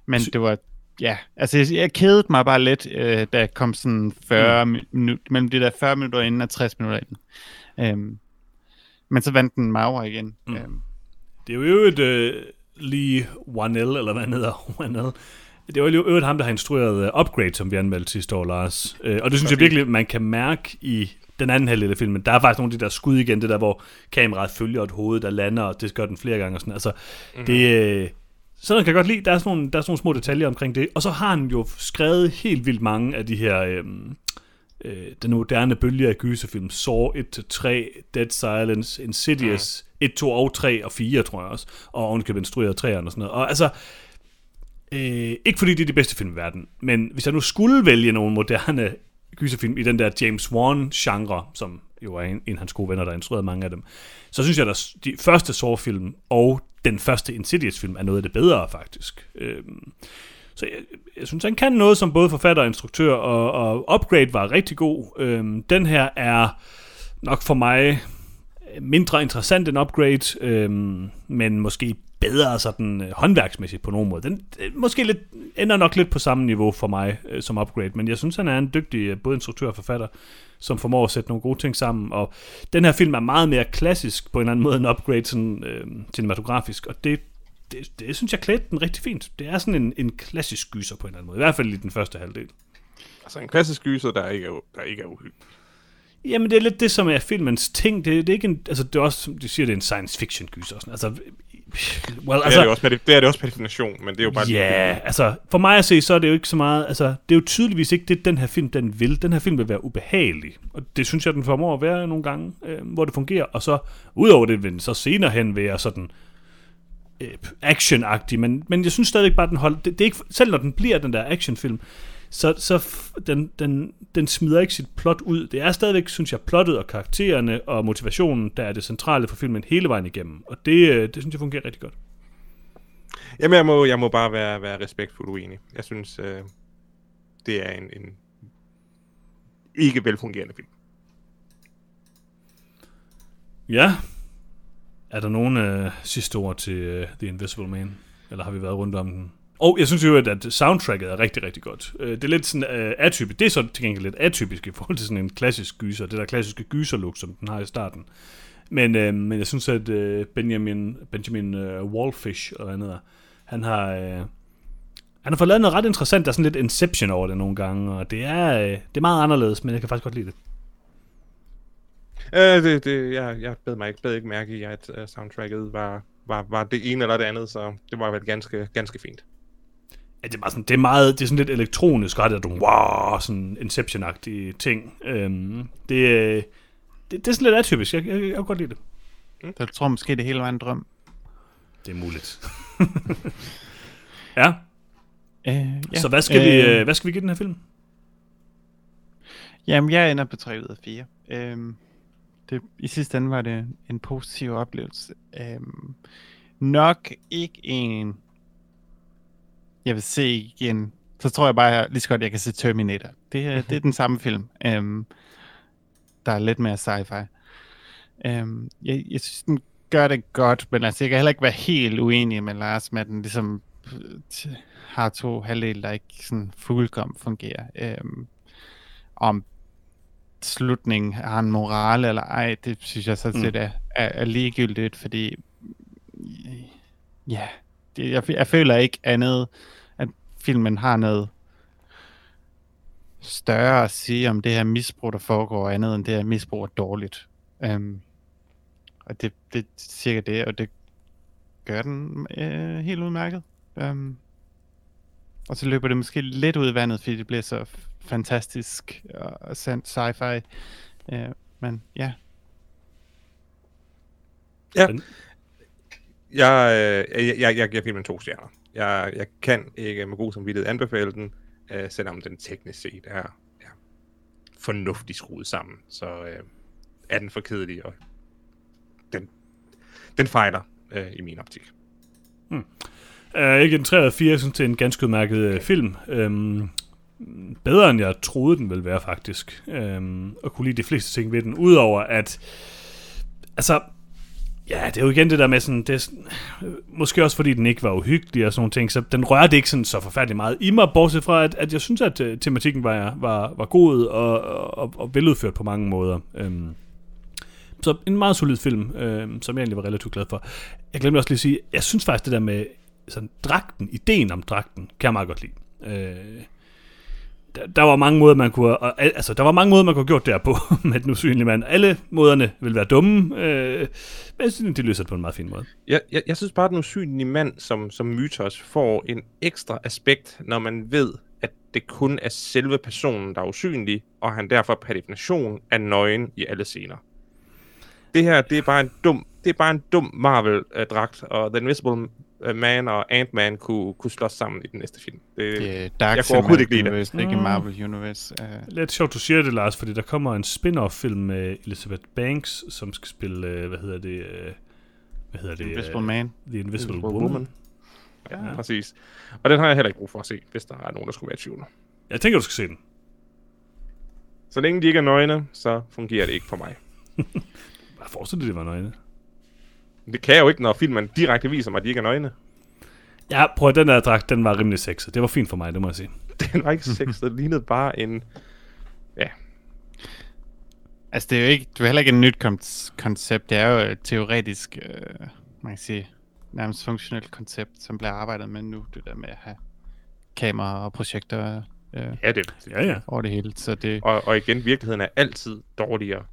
C: men det var, ja, altså jeg, jeg kedede mig bare lidt, øh, da jeg kom sådan 40 mm. minutter, mellem de der 40 minutter inden og 60 minutter inden. Øhm, men så vandt den over igen. Mm. Øhm.
A: Det er jo et uh, Lee Wanell, eller hvad han hedder, Wanell. Det var jo øvrigt ham, der har instrueret uh, Upgrade, som vi anmeldte sidste år, Lars. Uh, og det synes jeg virkelig, man kan mærke i den anden halvdel af filmen. Der er faktisk nogle af de der skud igen, det der, hvor kameraet følger et hoved, der lander, og det gør den flere gange. Og sådan. Altså, mm-hmm. det, uh, sådan kan jeg godt lide. Der er, sådan nogle, der er sådan nogle små detaljer omkring det. Og så har han jo skrevet helt vildt mange af de her... Øh, øh, den moderne bølge af gyserfilm, Saw 1-3, Dead Silence, Insidious, mm. 1, 2 og 3 og 4, tror jeg også, og ovenkøbet instrueret 3'eren og sådan noget. Og altså, øh, ikke fordi det er de bedste film i verden, men hvis jeg nu skulle vælge nogle moderne gyserfilm i den der James Wan-genre, som jo er en, en af hans gode venner, der har instrueret mange af dem, så synes jeg, at de første Saw-film og den første Insidious-film er noget af det bedre, faktisk. Øhm, så jeg, jeg synes, han kan noget som både forfatter og instruktør, og, og Upgrade var rigtig god. Øhm, den her er nok for mig mindre interessant end Upgrade, øhm, men måske bedre sådan øh, håndværksmæssigt på nogen måde. Den øh, måske lidt, ender nok lidt på samme niveau for mig øh, som Upgrade, men jeg synes, han er en dygtig øh, både instruktør og forfatter, som formår at sætte nogle gode ting sammen. Og den her film er meget mere klassisk på en eller anden måde end Upgrade sådan, øh, cinematografisk, og det, det, det synes jeg klædte den rigtig fint. Det er sådan en, en klassisk gyser på en eller anden måde. I hvert fald i den første halvdel.
B: Altså en klassisk gyser, der ikke er, der ikke er uhyggelig.
A: Jamen, det er lidt det, som er filmens ting. Det, det er ikke en, altså, det er også, som de siger, det er en science fiction gyser. Sådan. Altså,
B: well, altså, det, er det, også per, det er det også per definition, men det er jo bare...
A: Ja, yeah, altså, for mig at se, så er det jo ikke så meget... Altså, det er jo tydeligvis ikke det, den her film, den vil. Den her film vil være ubehagelig. Og det synes jeg, den formår at være nogle gange, øh, hvor det fungerer. Og så, udover det, vil den så senere hen være sådan øh, actionagtig, men, men jeg synes stadigvæk bare, den holder, det, det er ikke, selv når den bliver den der actionfilm, så, så den, den, den smider ikke sit plot ud. Det er stadigvæk, synes jeg, plottet og karaktererne og motivationen, der er det centrale for filmen hele vejen igennem. Og det, øh, det synes jeg fungerer rigtig godt.
B: Jamen, jeg må, jeg må bare være, være respektfuld uenig. Jeg synes, øh, det er en, en ikke velfungerende film.
A: Ja, er der nogen øh, sidste ord til uh, The Invisible Man? Eller har vi været rundt om den? Og jeg synes jo, at, at soundtracket er rigtig, rigtig godt. Øh, det er lidt sådan uh, atypisk. Det er så til gengæld lidt atypisk i forhold til sådan en klassisk gyser. Det der klassiske gyserlook, som den har i starten. Men, uh, men jeg synes, at uh, Benjamin, Benjamin uh, Wallfish, eller andet, han har... Uh, han har fået lavet noget ret interessant. Der er sådan lidt Inception over det nogle gange, og det er, uh, det er meget anderledes, men jeg kan faktisk godt lide det.
B: Øh, det, det, jeg, jeg bed mig ikke, bed ikke mærke i, at uh, soundtracket var, var, var det ene eller det andet, så det var vel ganske, ganske fint.
A: Ja, det er, bare sådan, det er meget, det er sådan lidt elektronisk, ret, at du, wow, sådan Inception-agtige ting. Øhm, det, det, det, er sådan lidt atypisk, jeg, jeg, jeg, jeg kan godt lide det.
C: Mm. Jeg tror måske, det hele var en drøm.
A: Det er muligt. ja. Øh, ja. Så hvad skal, øh, vi, øh, hvad skal vi give den her film?
C: Jamen, jeg ender på 3 ud af 4. Øhm, det, I sidste ende var det en positiv oplevelse. Øhm, nok ikke en, jeg vil se igen. Så tror jeg bare lige så godt, jeg kan se Terminator. Det, er, det er den samme film. Øhm, der er lidt mere sci-fi. Øhm, jeg, jeg synes, den gør det godt, men altså, jeg kan heller ikke være helt uenig med Lars, med at den ligesom øh, har to halvdele, der ikke sådan fuldkommen fungerer. Øhm, om slutning har en moral eller ej, det synes jeg sådan set mm. er, er, er ligegyldigt, fordi ja, det, jeg, jeg føler ikke andet, at filmen har noget større at sige om det her misbrug, der foregår, andet end det her misbrug er dårligt. Um, og det, det er cirka det, og det gør den øh, helt udmærket. Um, og så løber det måske lidt ud i vandet, fordi det bliver så fantastisk og sandt sci-fi. Uh, men ja.
B: Ja. Jeg, øh, jeg, jeg, jeg giver filmen to stjerner. Jeg, jeg kan ikke med god samvittighed anbefale den, øh, selvom den teknisk set er ja, fornuftigt skruet sammen. Så øh, er den for kedelig, og den, den fejler øh, i min optik.
A: Hmm. Uh, ikke en 3 af 4, jeg synes, det er en ganske udmærket uh, film. Øhm, bedre end jeg troede, den ville være faktisk. Øhm, og kunne lide de fleste ting ved den. Udover at, altså, Ja, det er jo igen det der med sådan, det er måske også fordi den ikke var uhyggelig og sådan nogle ting, så den rørte ikke sådan så forfærdeligt meget i mig, bortset fra, at, at jeg synes, at uh, tematikken var, var, var god og, og, og veludført på mange måder. Um, så en meget solid film, um, som jeg egentlig var relativt glad for. Jeg glemte også lige at sige, jeg synes faktisk det der med sådan dragten, ideen om dragten, kan jeg meget godt lide. Uh, der, der var mange måder, man kunne, og, altså, der var mange måder, man kunne have gjort der på med den usynlige mand. Alle måderne vil være dumme, øh, men jeg synes, de løser det på en meget fin måde.
B: Jeg, jeg, jeg synes bare, at den usynlige mand som, som mytos får en ekstra aspekt, når man ved, at det kun er selve personen, der er usynlig, og han derfor per definition er nøgen i alle scener. Det her, det er bare en dum, det er bare en dum Marvel-dragt, og The Invisible man og Ant-Man kunne, kunne slås sammen i den næste film.
C: Det, yeah, Dark jeg kunne overhovedet ikke lide det. Universe, ikke Marvel Universe. Uh...
A: Lidt sjovt, du siger det, Lars, fordi der kommer en spin-off-film med Elizabeth Banks, som skal spille, uh, hvad hedder det... Uh, hvad hedder det?
C: Invisible uh, Man.
A: The Invisible, Invisible Woman. Woman.
B: Ja, ja, præcis. Og den har jeg heller ikke brug for at se, hvis der er nogen, der skulle være i tvivl.
A: Jeg tænker, du skal se den.
B: Så længe de ikke er nøgne, så fungerer det ikke for mig.
A: Hvad forestiller det, det var nøgne?
B: Det kan jeg jo ikke, når filmen direkte viser mig, at de ikke er nøgne.
A: Ja, prøv at den der dragt, den var rimelig sexet. Det var fint for mig, det må jeg sige.
B: Den var ikke sexet, det lignede bare en... Ja.
C: Altså, det er jo ikke, det er heller ikke et nyt koncept. Det er jo et teoretisk, øh, man kan sige, nærmest funktionelt koncept, som bliver arbejdet med nu. Det der med at have kamera og projekter øh,
B: ja, det,
C: ja, ja. over det hele. Så det...
B: Og, og igen, virkeligheden er altid dårligere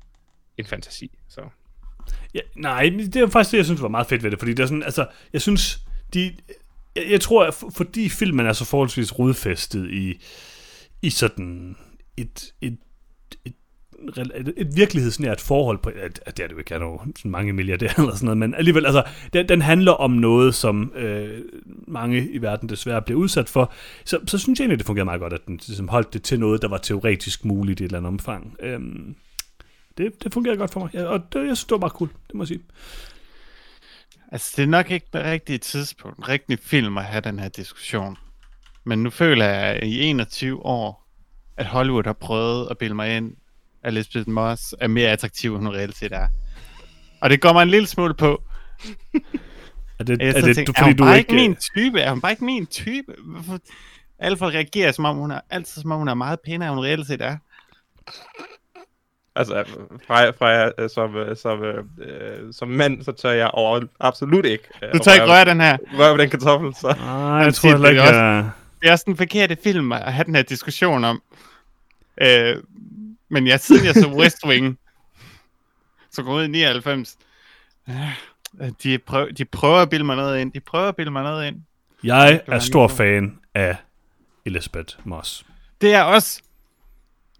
B: end fantasi. Så.
A: Ja, nej, det er faktisk det, jeg synes var meget fedt ved det, fordi det er sådan, altså, jeg synes, de, jeg, jeg tror, at fordi filmen er så forholdsvis rodfæstet i, i sådan et, et, et, et, et virkelighedsnært forhold på, at, at det er det jo ikke, er jo sådan mange milliardærer eller sådan noget, men alligevel, altså, den, den handler om noget, som øh, mange i verden desværre bliver udsat for, så, så synes jeg egentlig, det fungerer meget godt, at den ligesom holdt det til noget, der var teoretisk muligt i et eller andet omfang. Øhm, det, det fungerer godt for mig, ja, og det, jeg synes, det var bare cool, det må jeg sige.
C: Altså, det er nok ikke det rigtige tidspunkt, en rigtig film at have den her diskussion. Men nu føler jeg at i 21 år, at Hollywood har prøvet at bilde mig ind, at Elizabeth Moss er mere attraktiv, end hun reelt set er. Og det går mig en lille smule på.
A: er det, er det
C: tænker, fordi er hun du bare ikke min type? Er hun bare ikke min type? Hvorfor? Alle folk reagerer, som om hun er, altid som om hun er meget pænere, end hun reelt set er.
B: Altså, fra, fra jeg, øh, som, øh, som, øh, som mand, så tør jeg over absolut ikke.
C: Øh, du tør ikke røre den her?
B: Røre den kartoffel, så.
A: Nej, jeg tror heller ikke, det er,
C: også, det er også den forkerte film at have den her diskussion om. Øh, men jeg, siden jeg så West Wing, så går ud i 99, øh, de, prøver, de prøver at bilde mig noget ind. De prøver at bilde mig noget ind.
A: Jeg er stor fan af Elizabeth Moss.
C: Det er også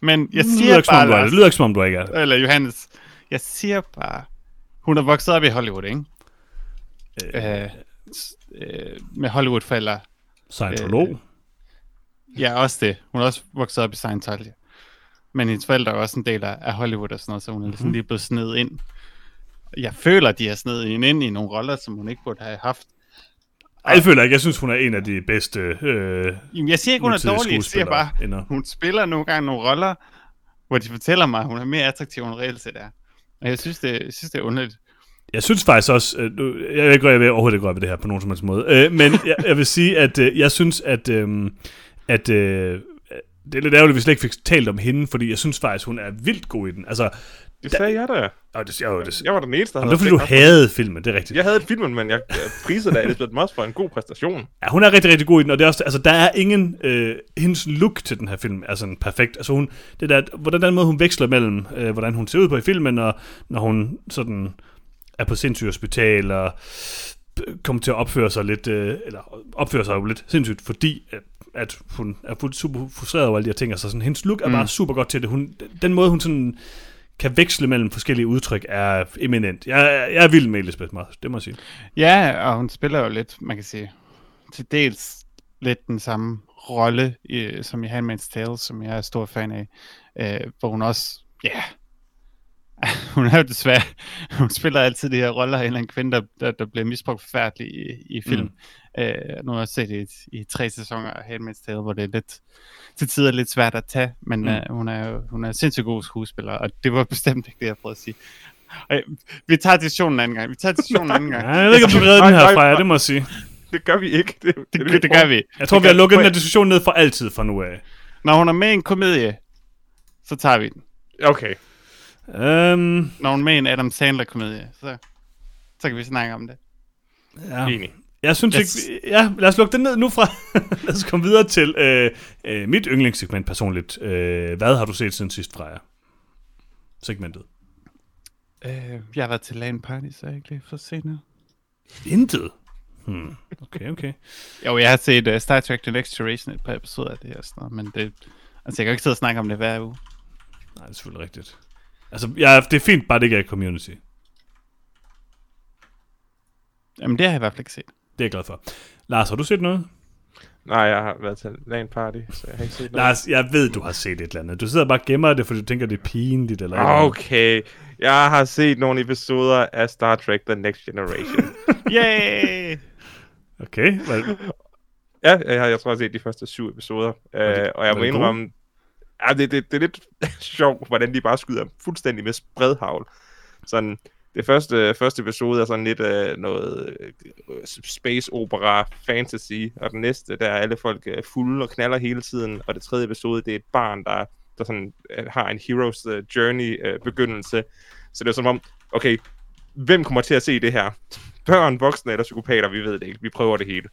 C: men jeg siger lyder bare...
A: Som det lyder ikke som om, du ikke er det.
C: Eller Johannes. Jeg siger bare... Hun er vokset op i Hollywood, ikke? Øh, øh, øh, med Hollywood-forældre.
A: Scientolog.
C: Øh, ja, også det. Hun er også vokset op i Scientology. Men hendes forældre er også en del af Hollywood og sådan noget, så hun er mm-hmm. lige blevet sned ind. Jeg føler, at de har snedet hende ind i nogle roller, som hun ikke burde have haft.
A: Ej, jeg føler ikke. Jeg synes, hun er en af de bedste øh,
C: Jamen, Jeg siger ikke, hun er dårlig. Jeg siger bare, ender. hun spiller nogle gange nogle roller, hvor de fortæller mig, at hun er mere attraktiv, end hun reelt set er. Og jeg synes, det, jeg synes, det er underligt.
A: Jeg synes faktisk også, øh, jeg ikke jeg vil overhovedet ikke røre ved det her på nogen som helst måde, øh, men jeg, jeg vil sige, at øh, jeg synes, at, øh, at øh, det er lidt ærgerligt, at vi slet ikke fik talt om hende, fordi jeg synes faktisk, hun er vildt god i den. Altså,
B: det sagde da, jeg da.
A: Oh, det, jeg, det,
B: jeg var den eneste,
A: der havde det var fordi, du havde filmen, det er rigtigt.
B: Jeg havde filmen, men jeg, prisede da Elisabeth Moss for en god præstation.
A: Ja, hun er rigtig, rigtig god i den, og det er også, altså, der er ingen, øh, hendes look til den her film er sådan perfekt. Altså hun, det der, hvordan den måde, hun veksler mellem, øh, hvordan hun ser ud på i filmen, og når hun sådan er på sindssygt hospital, og kommer til at opføre sig lidt, øh, eller opføre sig jo lidt sindssygt, fordi at, at hun er super frustreret over alle de her ting, altså sådan, hendes look er mm. bare super godt til det. Hun, den måde, hun sådan kan veksle mellem forskellige udtryk, er eminent. Jeg, jeg er vild med Elisabeth Moss, det må jeg sige.
C: Ja, og hun spiller jo lidt, man kan sige, til dels lidt den samme rolle som i Handmaid's Tale, som jeg er stor fan af, øh, hvor hun også, ja, yeah, hun er jo desværre, hun spiller altid de her roller af en eller anden kvinde, der, der, der bliver misbrugt forfærdeligt i, i film. Mm. Øh, nu har jeg set det i, i tre sæsoner af Handmaid's Tale, hvor det er lidt, til tider lidt svært at tage, men mm. uh, hun, er jo, hun er sindssygt god skuespiller, og det var bestemt ikke det, jeg prøvede at sige. Ej, vi tager diskussionen en anden gang. Vi tager diskussionen en anden gang.
A: Ja, jeg ved ikke, om du redder den her, Freja, det må jeg sige.
B: Det gør vi ikke. Det,
C: Det, det, det gør vi.
A: Jeg tror, vi har lukket den her diskussion ned for altid fra nu af.
C: Når hun er med i en komedie, så tager vi den.
B: Okay.
A: Øhm,
C: Når hun med en Adam Sandler-komedie, så, så kan vi snakke om det.
A: ja.
B: Enig.
A: Jeg synes
C: Yes.
A: ikke... Ja, lad os lukke den ned nu fra. lad os komme videre til øh, øh, mit yndlingssegment personligt. Øh, hvad har du set siden sidst, Freja? Segmentet.
C: Øh, jeg har været til LAN party, så jeg ikke set noget.
A: Intet. Hmm. Okay, okay.
C: Jo, jeg har set uh, Star Trek The Next Generation et par episoder af det her og sådan noget, men det, altså jeg kan ikke sidde og snakke om det hver uge.
A: Nej, det er selvfølgelig rigtigt. Altså, ja, det er fint, bare det ikke er community. Det
C: Jamen det har jeg i hvert fald ikke set.
A: er jeg glad for. Lars, har du set noget?
B: Nej, jeg har været til LAN party, så jeg har ikke set noget.
A: Lars, jeg ved, du har set et eller andet. Du sidder bare og gemmer det, fordi du tænker, det er pinligt. Eller et eller andet.
B: Okay, jeg har set nogle episoder af Star Trek The Next Generation.
C: Yay!
A: Okay, vel,
B: ja, jeg, har- jeg tror, jeg har set de første syv episoder. Uh,
A: det-
B: og jeg
A: var
B: må
A: det
B: indrømme, ja, det, det, det er lidt sjovt, hvordan de bare skyder fuldstændig med spredhavl. Sådan, det første, første episode er sådan lidt uh, noget uh, space opera fantasy, og den næste, der er alle folk uh, fulde og knaller hele tiden, og det tredje episode, det er et barn, der, der sådan, uh, har en hero's uh, journey uh, begyndelse. Så det er som om, okay, hvem kommer til at se det her? Børn, voksne eller psykopater, vi ved det ikke. Vi prøver det hele.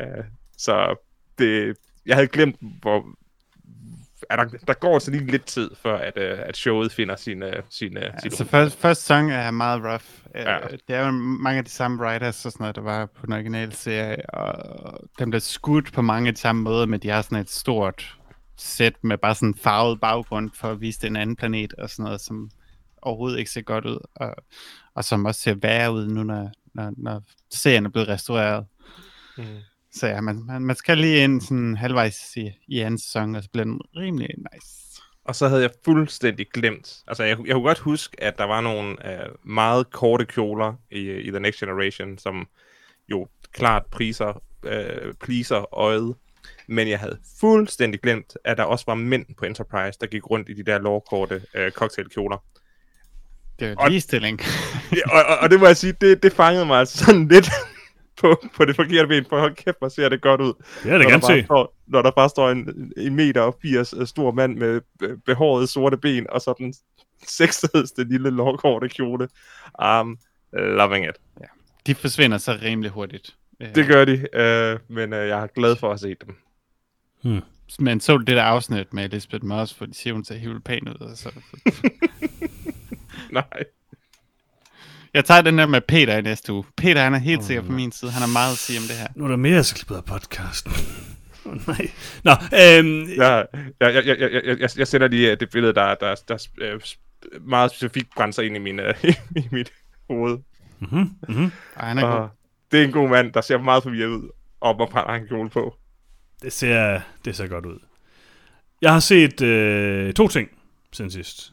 B: Uh, så det, jeg havde glemt, hvor er der, der går altså lige lidt tid, før at, uh, at showet finder sin, uh, sin, uh, sin
C: Altså første, første sæson er meget rough.
B: Ja.
C: Ja. Det er jo mange af de samme writers og sådan noget, der var på den originale serie, og dem bliver skudt på mange af de samme måder, men de har sådan et stort sæt med bare sådan en farvet baggrund for at vise det en anden planet og sådan noget, som overhovedet ikke ser godt ud, og, og som også ser værre ud nu, når, når, når serien er blevet restaureret.
B: Mm.
C: Så ja, man, man, man skal lige ind sådan halvvejs i, i anden sæson, og så bliver den rimelig nice.
B: Og så havde jeg fuldstændig glemt. Altså, jeg, jeg kunne godt huske, at der var nogle uh, meget korte kjoler i, i The Next Generation, som jo klart priser, uh, pleaser øjet. Men jeg havde fuldstændig glemt, at der også var mænd på Enterprise, der gik rundt i de der lovkorte uh, cocktailkjoler.
C: Det er jo
B: Og-
C: ligestilling.
B: Og, og, og det må jeg sige, det, det fangede mig altså sådan lidt på, på det forkerte ben, for hold kæft, hvor ser det godt ud.
A: det er det
B: når,
A: gerne
B: der bare
A: se.
B: står, når der bare står en, en meter og 80 øh, stor mand med be- behårede sorte ben, og så den seksede lille lovkorte kjole. Um, loving it.
C: De forsvinder så rimelig hurtigt. Øh,
B: Det gør de, uh, men uh, jeg er glad for at se dem.
A: Hmm.
C: Men så det der afsnit med Elisabeth Moss, hvor de siger, hun ser helt pæn ud. Og så...
B: Nej.
C: Jeg tager den der med Peter i næste uge. Peter, han er helt sikkert på min side. Han har meget at sige om det her.
A: Nu er der mere, jeg skal klippe ud af podcasten. oh, nej. Nå, øhm,
B: Jeg, jeg, jeg, jeg, jeg, jeg, jeg sætter lige øh, det billede, der, der, der øh, sp- meget specifikt grænser ind i, min, øh, i mit hoved.
A: mm-hmm, mm-hmm.
C: Og han er god.
B: Det er en god mand, der ser meget forvirret ud, og hvor har en kjole på.
A: Det ser, det ser godt ud. Jeg har set øh, to ting siden sidst.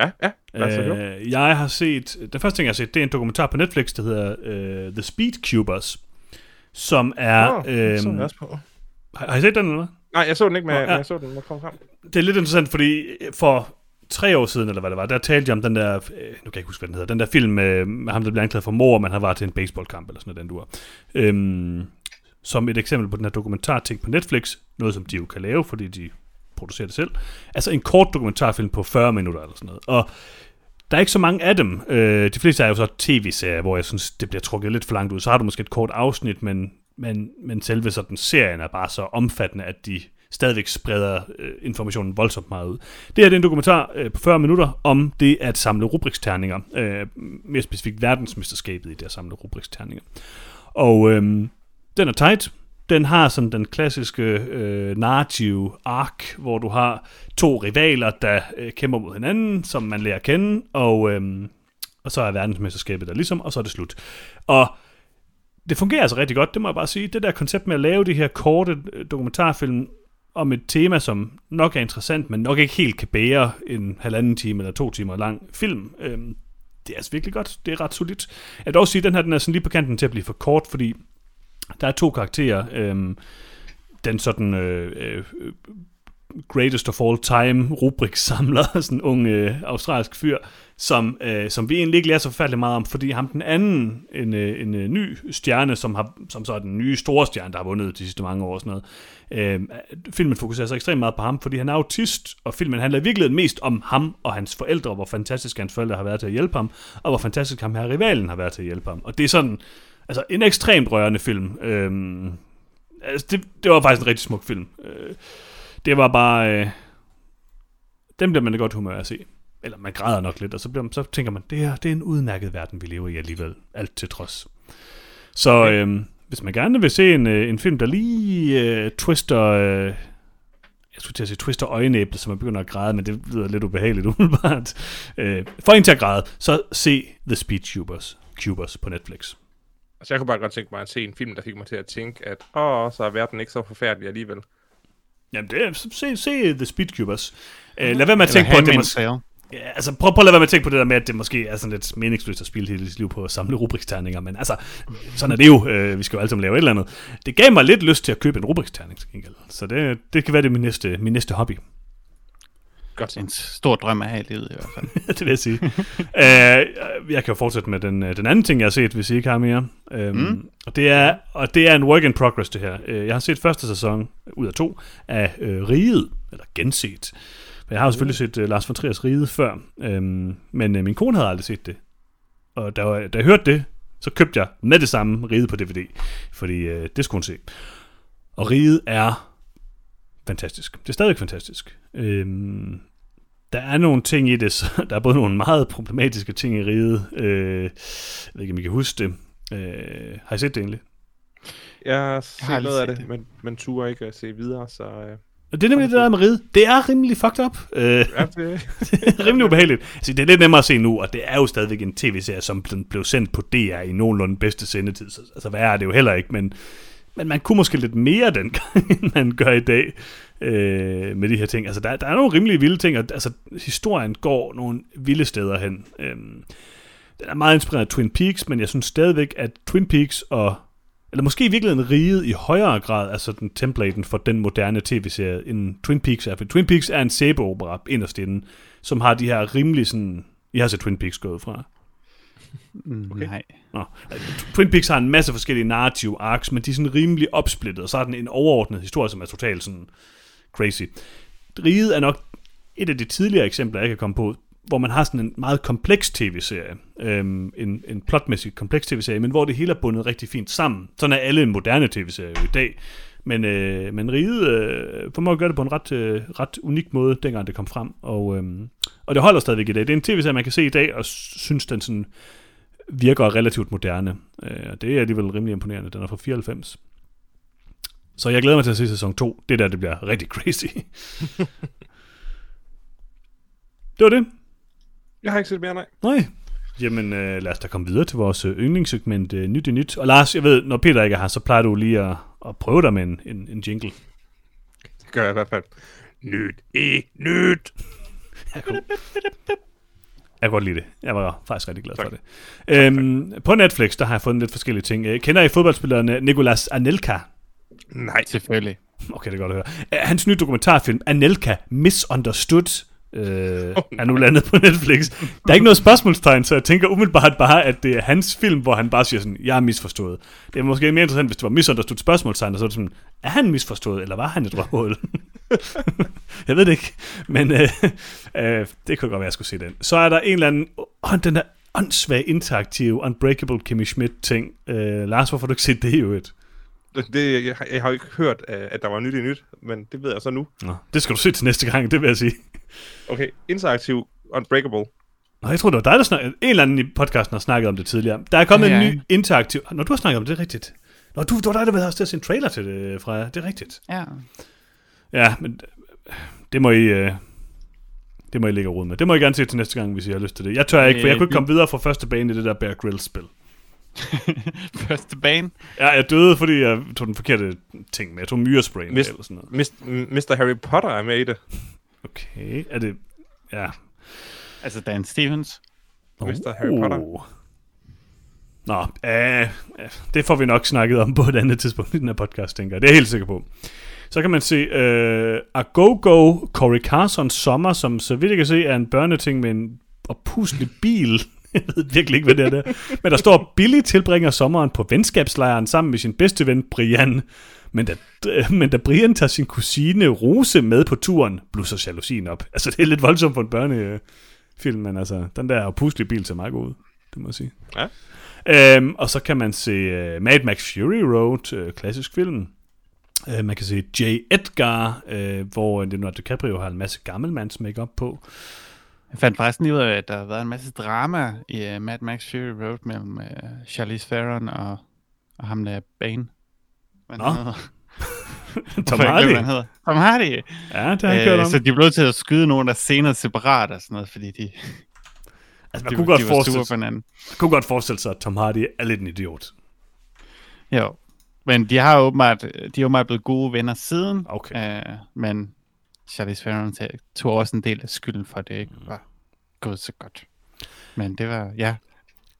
B: Ja, ja.
A: Øh, jeg har set, den første ting, jeg har set, det er en dokumentar på Netflix, der hedder øh, The Speed Cubers, som er...
B: Nå, det så jeg også på.
A: har, har I set den, eller?
B: Nej, jeg så den ikke, men,
A: Nå,
B: ja. men jeg så den, når kom frem.
A: Det er lidt interessant, fordi for tre år siden, eller hvad det var, der talte jeg om den der, øh, nu kan jeg ikke huske, hvad den hedder, den der film med, med ham, der bliver anklaget for mor, man har været til en baseballkamp, eller sådan noget, den duer. Øhm, som et eksempel på den her dokumentarting på Netflix, noget som de jo kan lave, fordi de producerer det selv. Altså en kort dokumentarfilm på 40 minutter eller sådan noget. Og der er ikke så mange af dem. Øh, de fleste er jo så tv-serier, hvor jeg synes, det bliver trukket lidt for langt ud. Så har du måske et kort afsnit, men, men, men selve sådan serien er bare så omfattende, at de stadigvæk spreder øh, informationen voldsomt meget ud. Det her det er en dokumentar øh, på 40 minutter om det at samle rubriksterninger. Øh, mere specifikt verdensmesterskabet i det at samle rubriksterninger. Og øh, den er tight. Den har sådan den klassiske øh, narrative ark, hvor du har to rivaler, der øh, kæmper mod hinanden, som man lærer at kende, og, øh, og så er verdensmesterskabet der ligesom, og så er det slut. Og det fungerer altså rigtig godt, det må jeg bare sige. Det der koncept med at lave de her korte øh, dokumentarfilm om et tema, som nok er interessant, men nok ikke helt kan bære en halvanden time eller to timer lang film, øh, det er altså virkelig godt. Det er ret solidt. Jeg vil dog sige, at den her den er sådan lige på kanten til at blive for kort, fordi der er to karakterer. Øh, den sådan øh, øh, greatest of all time rubrik samler, sådan en ung øh, australsk fyr, som, øh, som vi egentlig ikke lærer så forfærdeligt meget om, fordi ham den anden, en, øh, en øh, ny stjerne, som, har, som så er den nye store stjerne, der har vundet de sidste mange år og sådan noget, øh, filmen fokuserer så ekstremt meget på ham, fordi han er autist, og filmen handler i virkeligheden mest om ham og hans forældre, hvor fantastisk hans forældre har været til at hjælpe ham, og hvor fantastisk ham her rivalen har været til at hjælpe ham. Og det er sådan, altså en ekstremt rørende film. Øh, altså det, det var faktisk en rigtig smuk film. Øh, det var bare... Øh, dem bliver man i godt humør at se. Eller man græder nok lidt, og så, bliver man, så tænker man, det er, det er en udmærket verden, vi lever i alligevel. Alt til trods. Så okay. øh, hvis man gerne vil se en, øh, en film, der lige øh, twister... Øh, jeg skulle til at sige twister øjenæblet, så man begynder at græde, men det lyder lidt ubehageligt umiddelbart. Øh, for en til at græde, så se The Speedtubers Cubers på Netflix.
B: Altså, jeg kunne bare godt tænke mig at se en film, der fik mig til at tænke, at åh, så er verden ikke så forfærdelig alligevel.
A: Jamen, det er, se, se The Speedcubers. Uh, lad være med at tænke på, at det måske... Ja, altså prøv, prøv at lade være med at tænke på det der med, at det måske er sådan lidt meningsløst at spille hele sit liv på at samle rubriksterninger, men altså, sådan er det jo. Uh, vi skal jo altid lave et eller andet. Det gav mig lidt lyst til at købe en rubriksterning, så det, det kan være det min næste, min næste hobby.
C: Godt. En stor drøm at have i livet i hvert fald.
A: det vil jeg sige. uh, jeg kan jo fortsætte med den, den anden ting, jeg har set, hvis I ikke har mere. Um, mm. og, det er, og det er en work in progress, det her. Uh, jeg har set første sæson ud af to af uh, Riget, eller genset. Jeg har jo selvfølgelig set uh, Lars von Triers Ride før, um, men uh, min kone havde aldrig set det. Og da, da jeg hørte det, så købte jeg med det samme Ride på DVD, fordi uh, det skulle hun se. Og Ride er fantastisk. Det er stadig fantastisk. Øhm, der er nogle ting i det, så der er både nogle meget problematiske ting i riget. Øh, jeg ved ikke, om I kan huske det. Øh, har I set det egentlig?
B: Jeg har set jeg har noget af det, det, men, men turer ikke at se videre, så... Øh...
A: Og det er nemlig det der med riget. Det er rimelig fucked up. Øh, ja, det... det er rimelig ubehageligt. Altså, det er lidt nemmere at se nu, og det er jo stadigvæk en tv-serie, som blev sendt på DR i nogenlunde bedste sendetid. Så, altså, hvad er det jo heller ikke, men men man kunne måske lidt mere dengang, end man gør i dag øh, med de her ting. Altså, der, der er nogle rimelig vilde ting, og altså, historien går nogle vilde steder hen. Øh, den er meget inspireret af Twin Peaks, men jeg synes stadigvæk, at Twin Peaks og eller måske i virkeligheden riget i højere grad, altså den templaten for den moderne tv-serie, end Twin Peaks er. For Twin Peaks er en sæbeopera inderst inden, som har de her rimelig sådan... Jeg har set Twin Peaks gået fra.
C: Mm, okay. Nej.
A: Nå. Twin Peaks har en masse forskellige narrative arcs, men de er sådan rimelig opsplittet, og så er den en overordnet historie, som er totalt sådan crazy. Riget er nok et af de tidligere eksempler, jeg kan komme på, hvor man har sådan en meget kompleks tv-serie, øhm, en, en plotmæssig kompleks tv-serie, men hvor det hele er bundet rigtig fint sammen. Sådan er alle moderne tv-serier i dag. Men, øh, men Riget øh, formår at gøre det på en ret, øh, ret unik måde, dengang det kom frem. Og, øh, og det holder stadigvæk i dag. Det er en tv-serie, man kan se i dag, og synes, den sådan virker relativt moderne. Øh, det er alligevel rimelig imponerende. Den er fra 94. Så jeg glæder mig til at se sæson 2. Det der, det bliver rigtig crazy. det var det.
B: Jeg har ikke set mere, nej.
A: Nej. Jamen, øh, lad os da komme videre til vores øh, yndlingssegment øh, Nyt i Nyt. Og Lars, jeg ved, når Peter ikke er her, så plejer du lige at, at prøve dig med en, en, en jingle.
B: Det gør jeg i hvert fald. Nyt i Nyt.
A: Jeg kan godt lide det. Jeg var faktisk rigtig glad tak. for det. Tak, øhm, tak. På Netflix, der har jeg fundet lidt forskellige ting. Øh, kender I fodboldspilleren Nicolas Anelka?
B: Nej.
C: Selvfølgelig.
A: Okay, det er godt at høre. Øh, hans nye dokumentarfilm, Anelka Misunderstood, øh, er nu landet på Netflix. Der er ikke noget spørgsmålstegn, så jeg tænker umiddelbart bare, at det er hans film, hvor han bare siger sådan, jeg er misforstået. Det er måske mere interessant, hvis det var misunderstood spørgsmålstegn, og så er det sådan, er han misforstået, eller var han et røvhul? jeg ved det ikke, men øh, øh, det kunne godt være, at jeg skulle se den. Så er der en eller anden, oh, den der åndssvag interaktive Unbreakable Kimmy Schmidt ting. Øh, Lars, hvorfor har du ikke set det i øvrigt?
B: Det, jeg, jeg har jo ikke hørt, at der var nyt i nyt, men det ved jeg så nu.
A: Nå, det skal du se til næste gang, det vil jeg sige.
B: Okay, interaktiv Unbreakable.
A: Nå, jeg tror, det var dig, der snakkede. En eller anden i podcasten har snakket om det tidligere. Der er kommet ja, ja. en ny interaktiv... Nå, du har snakket om det, det er rigtigt. Nå, du, du var dig, der havde til at se en trailer til det, Freja. Det er rigtigt.
C: Ja.
A: Ja, men det må I... Øh, det må I lægge råd med. Det må I gerne se til næste gang, hvis I har lyst til det. Jeg tør ikke, for jeg kunne ikke komme videre fra første bane i det der Bear Grylls-spil.
C: første bane?
A: Ja, jeg døde, fordi jeg tog den forkerte ting med. Jeg tog myrespray med, eller sådan noget.
B: Mr. Harry Potter er med i det.
A: Okay, er det... Ja.
C: Altså Dan Stevens?
B: Oh. Mr. Harry Potter.
A: Nå, øh, det får vi nok snakket om på et andet tidspunkt i den her podcast, tænker jeg. Det er jeg helt sikker på. Så kan man se øh, Agogo Corey Carsons sommer, som så vidt jeg kan se er en børneting med en oppuslig bil. Jeg ved virkelig ikke, hvad det er der. Men der står, Billy tilbringer sommeren på venskabslejren sammen med sin bedste ven Brian. Men da, men da Brian tager sin kusine Rose med på turen, blusser jalousien op. Altså, det er lidt voldsomt for en børnefilm, men altså, den der opuslige bil ser meget god ud, det må jeg sige.
B: Ja.
A: Øhm, og så kan man se uh, Mad Max Fury Road, uh, klassisk film. Uh, man kan se J. Edgar, uh, hvor Leonardo DiCaprio har en masse gammelmands makeup på.
C: Jeg fandt faktisk lige ud af, at der har været en masse drama i uh, Mad Max Fury Road mellem uh, Charlize Theron og, og ham der Bane. Hvad
A: Nå.
C: hedder.
A: Tom
C: jeg
A: Hardy.
C: han hedder. Tom Hardy.
A: Ja, det har han kørt om.
C: så de blev nødt til at skyde nogle der scener separat og sådan noget, fordi de,
A: altså, man
C: de,
A: kunne godt,
C: de var
A: forestille,
C: på hinanden.
A: man kunne godt forestille sig, at Tom Hardy er lidt en idiot.
C: Jo. Men de har åbenbart, de er åbenbart blevet gode venner siden.
A: Okay.
C: Øh, men Charlize Theron tog også en del af skylden for, at det ikke var gået så godt. Men det var, ja,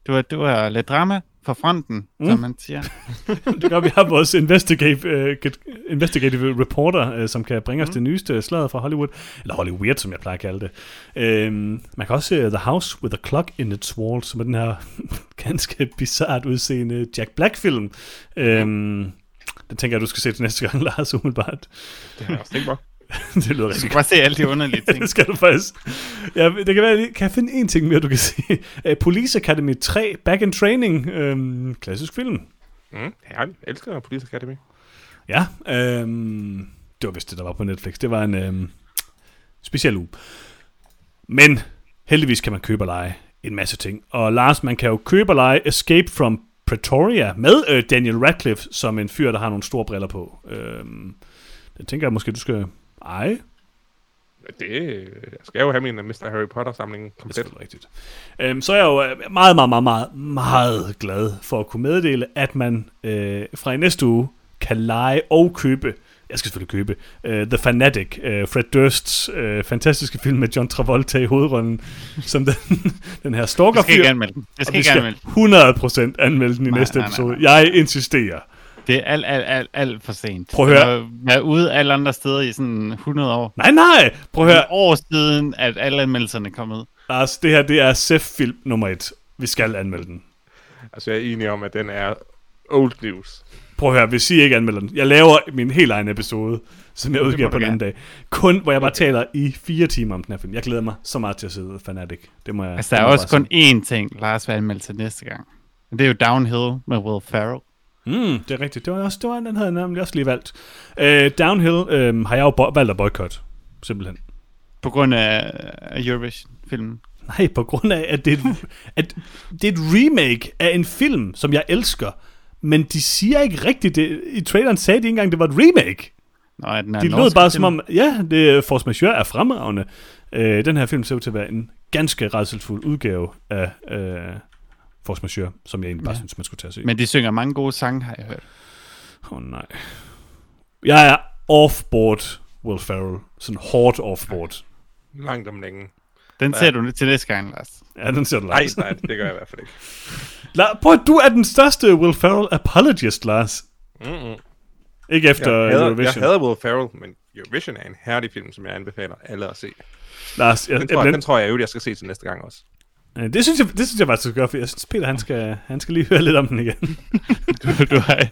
C: det var, det var lidt drama for fronten, mm. som man siger.
A: det gør, vi har vores investigative, uh, investigative reporter, uh, som kan bringe os
C: Mm.
A: det nyeste slaget fra Hollywood. Eller Hollywood, som jeg plejer at kalde det. Um, man kan også se The House with a Clock in its Walls, som er den her ganske bizart udseende Jack Black-film. Um, den tænker jeg, du skal se til næste gang, Lars, umiddelbart.
B: Det har jeg også tænkt på.
A: det lyder
C: Du
A: rigtig
C: skal bare se alle de underlige ting.
A: det skal du faktisk. Ja, det kan være, kan jeg finde en ting mere, du kan sige? Uh, Police Academy 3, Back in Training, um, klassisk film.
B: Mm. Jeg elsker Police Academy.
A: Ja, øhm, det var vist det, der var på Netflix. Det var en øhm, speciel uge. Men heldigvis kan man købe og lege en masse ting. Og Lars, man kan jo købe og lege Escape from Pretoria med øh, Daniel Radcliffe som en fyr, der har nogle store briller på. Øhm, det tænker jeg måske, du skal eje.
B: Det jeg skal jo have min uh, Mr. Harry Potter-samling
A: Det er
B: komplet.
A: rigtigt. Øhm, så er jeg jo øh, meget, meget, meget, meget, meget glad for at kunne meddele, at man øh, fra i næste uge kan lege og købe, jeg skal selvfølgelig købe, øh, The Fanatic, øh, Fred Dursts øh, fantastiske film med John Travolta i hovedrollen, som den, den her
C: Jeg
A: stalker
C: skal ikke anmelde den. Jeg skal
A: vi
C: ikke
A: skal
C: anmelde den.
A: 100% anmelde den i
C: Nej,
A: næste
C: nej, nej,
A: episode.
C: nej.
A: Jeg insisterer.
C: Det er alt, alt, alt, alt for sent.
A: Prøv at høre.
C: Jeg været ude alle andre steder i sådan 100 år.
A: Nej, nej! Prøv at
C: Det
A: høre,
C: er år siden, at alle anmeldelserne kom ud.
A: Lars, det her det er SEF-film nummer et. Vi skal anmelde den.
B: Altså, jeg er enig om, at den er old news.
A: Prøv at høre, hvis I ikke anmelder den. Jeg laver min helt egen episode, som jeg udgiver på den anden dag. Kun, hvor jeg bare taler i fire timer om den her film. Jeg glæder mig så meget til at sidde Fanatic. Det må jeg
C: Altså, der
A: det
C: er også kun én ting, Lars vil anmelde til næste gang. Det er jo Downhill med Will Ferrell.
A: Mm, det er rigtigt. Det var også, det var, den havde jeg nemlig også lige valgt. Uh, Downhill uh, har jeg jo bo- valgt at boykotte. Simpelthen.
C: På grund af af Eurovision-filmen.
A: Nej, på grund af, at det, er et, at det er et remake af en film, som jeg elsker. Men de siger ikke rigtigt det. I traileren sagde de ikke engang, det var et remake.
C: Nå, er den er
A: De lød bare
C: film.
A: som om, ja, det Force Majeure er fremragende. Øh, den her film ser ud til at være en ganske redselsfuld udgave af øh, Force Majeure, som jeg egentlig bare
C: Ja.
A: synes, man skulle tage at se. Men,
C: de synger mange gode sange, har jeg hørt.
A: Åh oh, nej. Jeg er off-board Will Ferrell. Sådan hårdt off-board.
B: Langt om længe.
C: Den
B: Ja.
C: ser du til næste gang, Lars.
A: Ja, den ser du
B: Nej,
A: Lars.
B: nej, det gør jeg i hvert fald ikke.
A: La- Prøv at du er den største Will Ferrell apologist, Lars.
B: Mm-mm.
A: Ikke efter
B: Jeg, hader, jeg
A: Eurovision.
B: hader Will Ferrell, men Eurovision er en herlig film, som jeg anbefaler alle at se.
A: Lars, jeg,
B: Den
A: jeg,
B: tror, jeg,
A: jeg,
B: den tror jeg jo, jeg skal se til næste gang også.
A: Jeg, det, synes jeg, det synes jeg faktisk, du skal gøre, for jeg synes, Peter, han skal, han skal lige høre lidt om den igen.
C: Du, du har,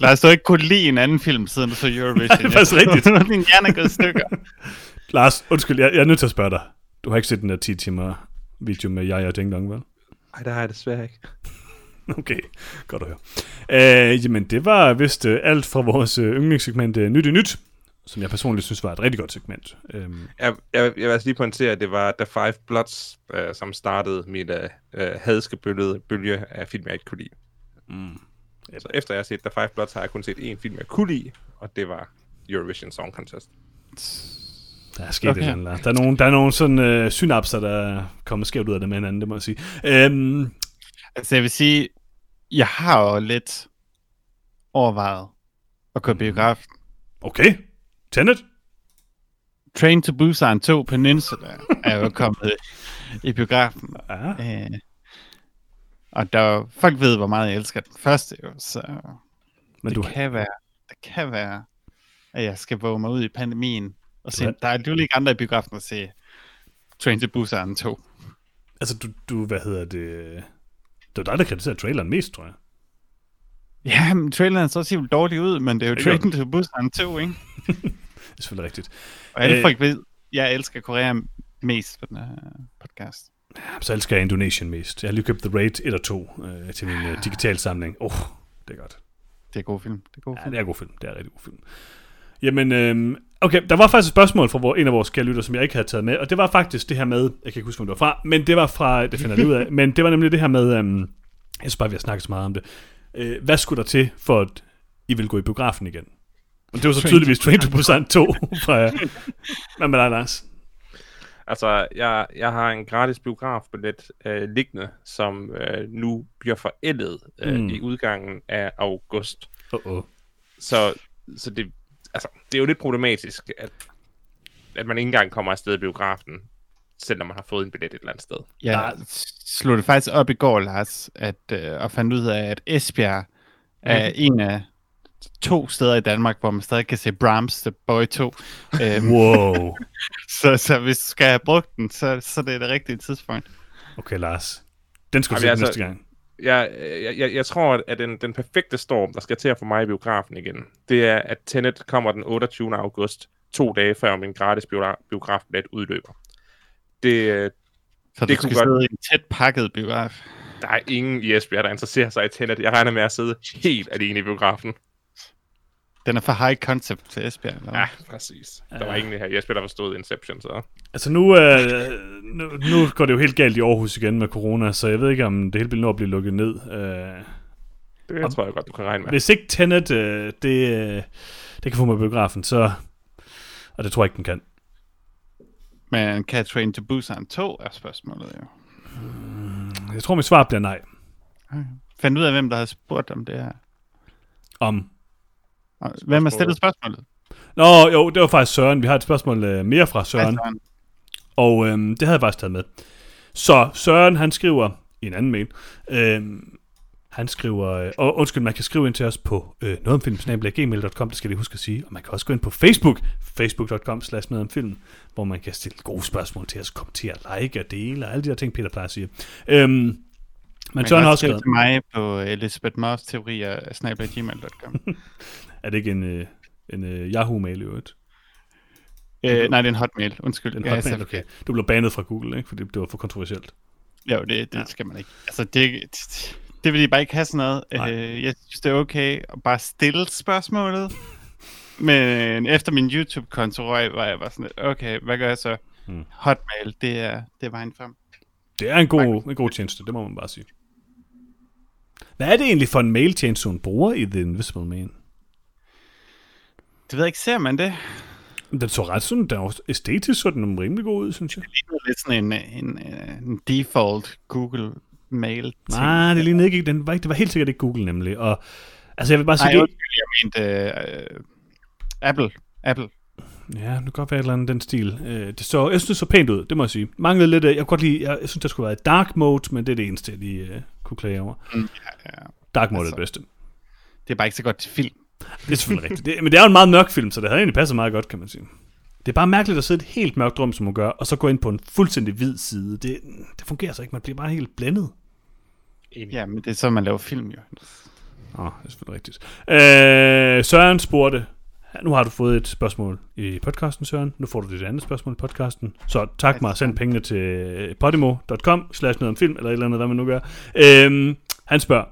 C: Lars, du har ikke kunnet lide en anden film, siden du så Eurovision.
A: Nej, det er faktisk rigtigt.
C: Din hjerne er gået stykker.
A: Lars, undskyld, jeg, jeg er nødt til at spørge dig. Du har ikke set den der 10 timer video med jeg og Ding Dong, vel?
B: Nej, det har jeg desværre ikke.
A: Okay, godt at høre. Øh, jamen, det var vist øh, alt fra vores øh, yndlingssegment øh, Nyt i Nyt, som jeg personligt synes var et rigtig godt segment. Øhm,
B: Jeg, jeg, jeg vil altså lige pointere, at det var The Five Bloods, øh, som startede mit øh, øh, hadske bølge, bølge af film, jeg ikke kunne lide.
A: mm.
B: Så efter jeg har set The Five Bloods, har jeg kun set én film, jeg kunne lide, og det var Eurovision Song Contest.
A: Der er sket okay. Et eller. Der er nogle, der er nogle sådan øh, synapser, der er kommet skævt ud af det med hinanden, det må jeg sige. Øhm,
C: Altså, jeg vil sige, jeg har jo lidt overvejet at gå i biografen.
A: okay, Tenet.
C: Train to Busan 2 Peninsula er jo kommet i biografen.
A: Ja.
C: Øh, og der, folk ved, hvor meget jeg elsker den første, jo, så
A: Men
C: det
A: du,
C: kan være, det kan være, at jeg skal våge mig ud i pandemien. Og se, der er alligevel ikke andre i biografen at se Train to Busan 2.
A: Altså, du, du hvad hedder det... Det var dig, der kritiserede traileren mest, tror jeg.
C: Ja, men traileren så siger dårligt ud, men det er jo Train to Busan 2, ikke?
A: det er selvfølgelig rigtigt.
C: Og alle øh, folk ved, jeg elsker Korea mest på den her podcast.
A: Ja, så elsker jeg Indonesien mest. Jeg har lige købt The Raid 1 og 2 øh, til min øh, digital samling. Åh, oh, det er godt.
C: Det er god film. Det er god film.
A: Ja, det er god film. Det er rigtig god film. Jamen, øh, okay, der var faktisk et spørgsmål fra en af vores kære lytter, som jeg ikke havde taget med, og det var faktisk det her med, jeg kan ikke huske, hvor det var fra, men det var fra, det finder jeg ud af, men det var nemlig det her med, øh, jeg synes bare, vi har snakket så meget om det. Øh, hvad skulle der til, for at I vil gå i biografen igen? Og det var så tydeligvis Train to Busan 2 fra jer. Hvad med dig, Lars?
B: Altså, jeg, jeg har en gratis biografbillet øh, liggende, som øh, nu bliver forældet øh, mm. i udgangen af august.
A: Uh-oh.
B: Så, så det, altså, det er jo lidt problematisk, at, at man ikke engang kommer afsted i biografen, selvom man har fået en billet et eller andet sted.
C: Jeg slog det faktisk op i går, Lars, at, øh, og fandt ud af, at Esbjerg er mm. en af to steder i Danmark, hvor man stadig kan se Brahms The Boy 2.
A: Øhm, wow.
C: så, så hvis du skal have brugt den, så, så det er det rigtige tidspunkt.
A: Okay, Lars. Den skal du se altså, næste gang.
B: Jeg, jeg, jeg, jeg tror, at den, den perfekte storm, der skal til at få mig i biografen igen, det er, at Tenet kommer den 28. august, to dage før min gratis biografbillet udløber. Det,
C: så det du skal godt... sidde i en tæt pakket biograf?
B: Der er ingen i Esbjerg, der interesserer sig i Tenet. Jeg regner med at sidde helt alene i biografen.
C: Den er for high concept til Esbjerg.
B: Eller? Ja, præcis. Der var ingen her i Esbjerg, der forstod Inception, så...
A: Altså nu, øh, nu, nu går det jo helt galt i Aarhus igen med corona, så jeg ved ikke, om det hele bliver nå at blive lukket ned. Øh,
B: det tror jeg godt, du kan regne med.
A: Hvis ikke Tenet, øh, det, øh, det kan få mig biografen, så... Og det tror jeg ikke, den kan.
C: Men kan Train to Busan 2 er spørgsmålet jo.
A: Jeg tror, mit svar bliver nej.
C: Okay. Fandt ud af, hvem der har spurgt om det her?
A: Om?
C: Hvem har stillet spørgsmålet?
A: Nå, jo, det var faktisk Søren. Vi har et spørgsmål uh, mere fra Søren. Og øhm, det havde jeg faktisk taget med. Så Søren, han skriver i en anden mail, øhm, han skriver, øh, og undskyld, man kan skrive ind til os på øh, nogetomfilm.gmail.com, det skal vi huske at sige. Og man kan også gå ind på Facebook, facebook.com slash nogetomfilm, hvor man kan stille gode spørgsmål til os, kommentere, like og dele, og alle de der ting, Peter plejer at sige. Øhm, men
C: man Søren har også skrevet... til mig på Elisabeth Moss teorier gmail.com.
A: er det ikke en, øh, en uh, Yahoo-mail i øvrigt?
C: Øh, nej, det er en hotmail. Undskyld.
A: En hotmail, okay. Du blev banet fra Google, ikke? Fordi det var for kontroversielt.
C: Jo, det, det ja. skal man ikke. Altså, det, det vil de bare ikke have sådan noget. Øh, jeg synes, det er okay at bare stille spørgsmålet. Men efter min YouTube-konto var jeg bare sådan okay, hvad gør jeg så? Hmm. Hotmail, det er, det er vejen frem.
A: Det er en god, en god tjeneste, det må man bare sige. Hvad er det egentlig for en mail-tjeneste, hun bruger i The Invisible Man?
C: Det ved jeg ikke, ser man det?
A: Den så ret sådan, den var æstetisk, så den rimelig god ud, synes jeg.
C: Det ligner lidt sådan en, en, en default Google mail
A: -ting. Nej, det lignede ikke. Den var, ikke, det var helt sikkert ikke Google nemlig. Og, altså jeg vil bare sige...
C: Nej, det... jeg mente uh, Apple. Apple.
A: Ja, det kan godt være et eller andet den stil. Uh, det så, jeg synes, det så pænt ud, det må jeg sige. Manglede lidt, jeg kunne godt lide, jeg, jeg synes, der skulle være dark mode, men det er det eneste, jeg lige uh, kunne klage over. Mm, ja, ja. Dark mode altså, er det bedste.
C: Det er bare ikke så godt til film.
A: Det er selvfølgelig rigtigt. Det, men det er jo en meget mørk film, så det havde egentlig passet meget godt, kan man sige. Det er bare mærkeligt at sidde et helt mørkt rum, som hun gør, og så gå ind på en fuldstændig hvid side. Det, det fungerer så ikke. Man bliver bare helt blændet.
C: Ja, men det er så, man laver film, jo.
A: Åh, oh, det er selvfølgelig rigtigt. Øh, Søren spurgte, nu har du fået et spørgsmål i podcasten, Søren. Nu får du dit andet spørgsmål i podcasten. Så tak mig, send pengene til podimo.com, slash noget om film, eller et eller andet, hvad man nu gør. Øh, han spørger,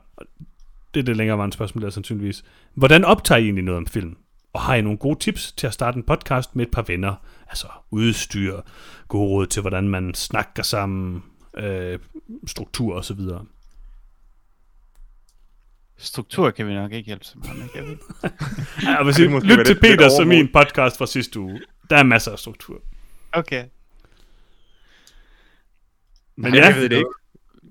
A: det er det længere var en spørgsmål der sandsynligvis. Hvordan optager I egentlig noget om film? Og har I nogle gode tips til at starte en podcast med et par venner? Altså udstyr, gode råd til, hvordan man snakker sammen, øh, struktur osv.
C: Struktur kan vi nok ikke hjælpe så meget med, kan vi?
A: ja, hvis I lyt til Peters og min podcast fra sidste uge. Der er masser af struktur.
C: Okay.
B: Men ja, jeg ved det ikke.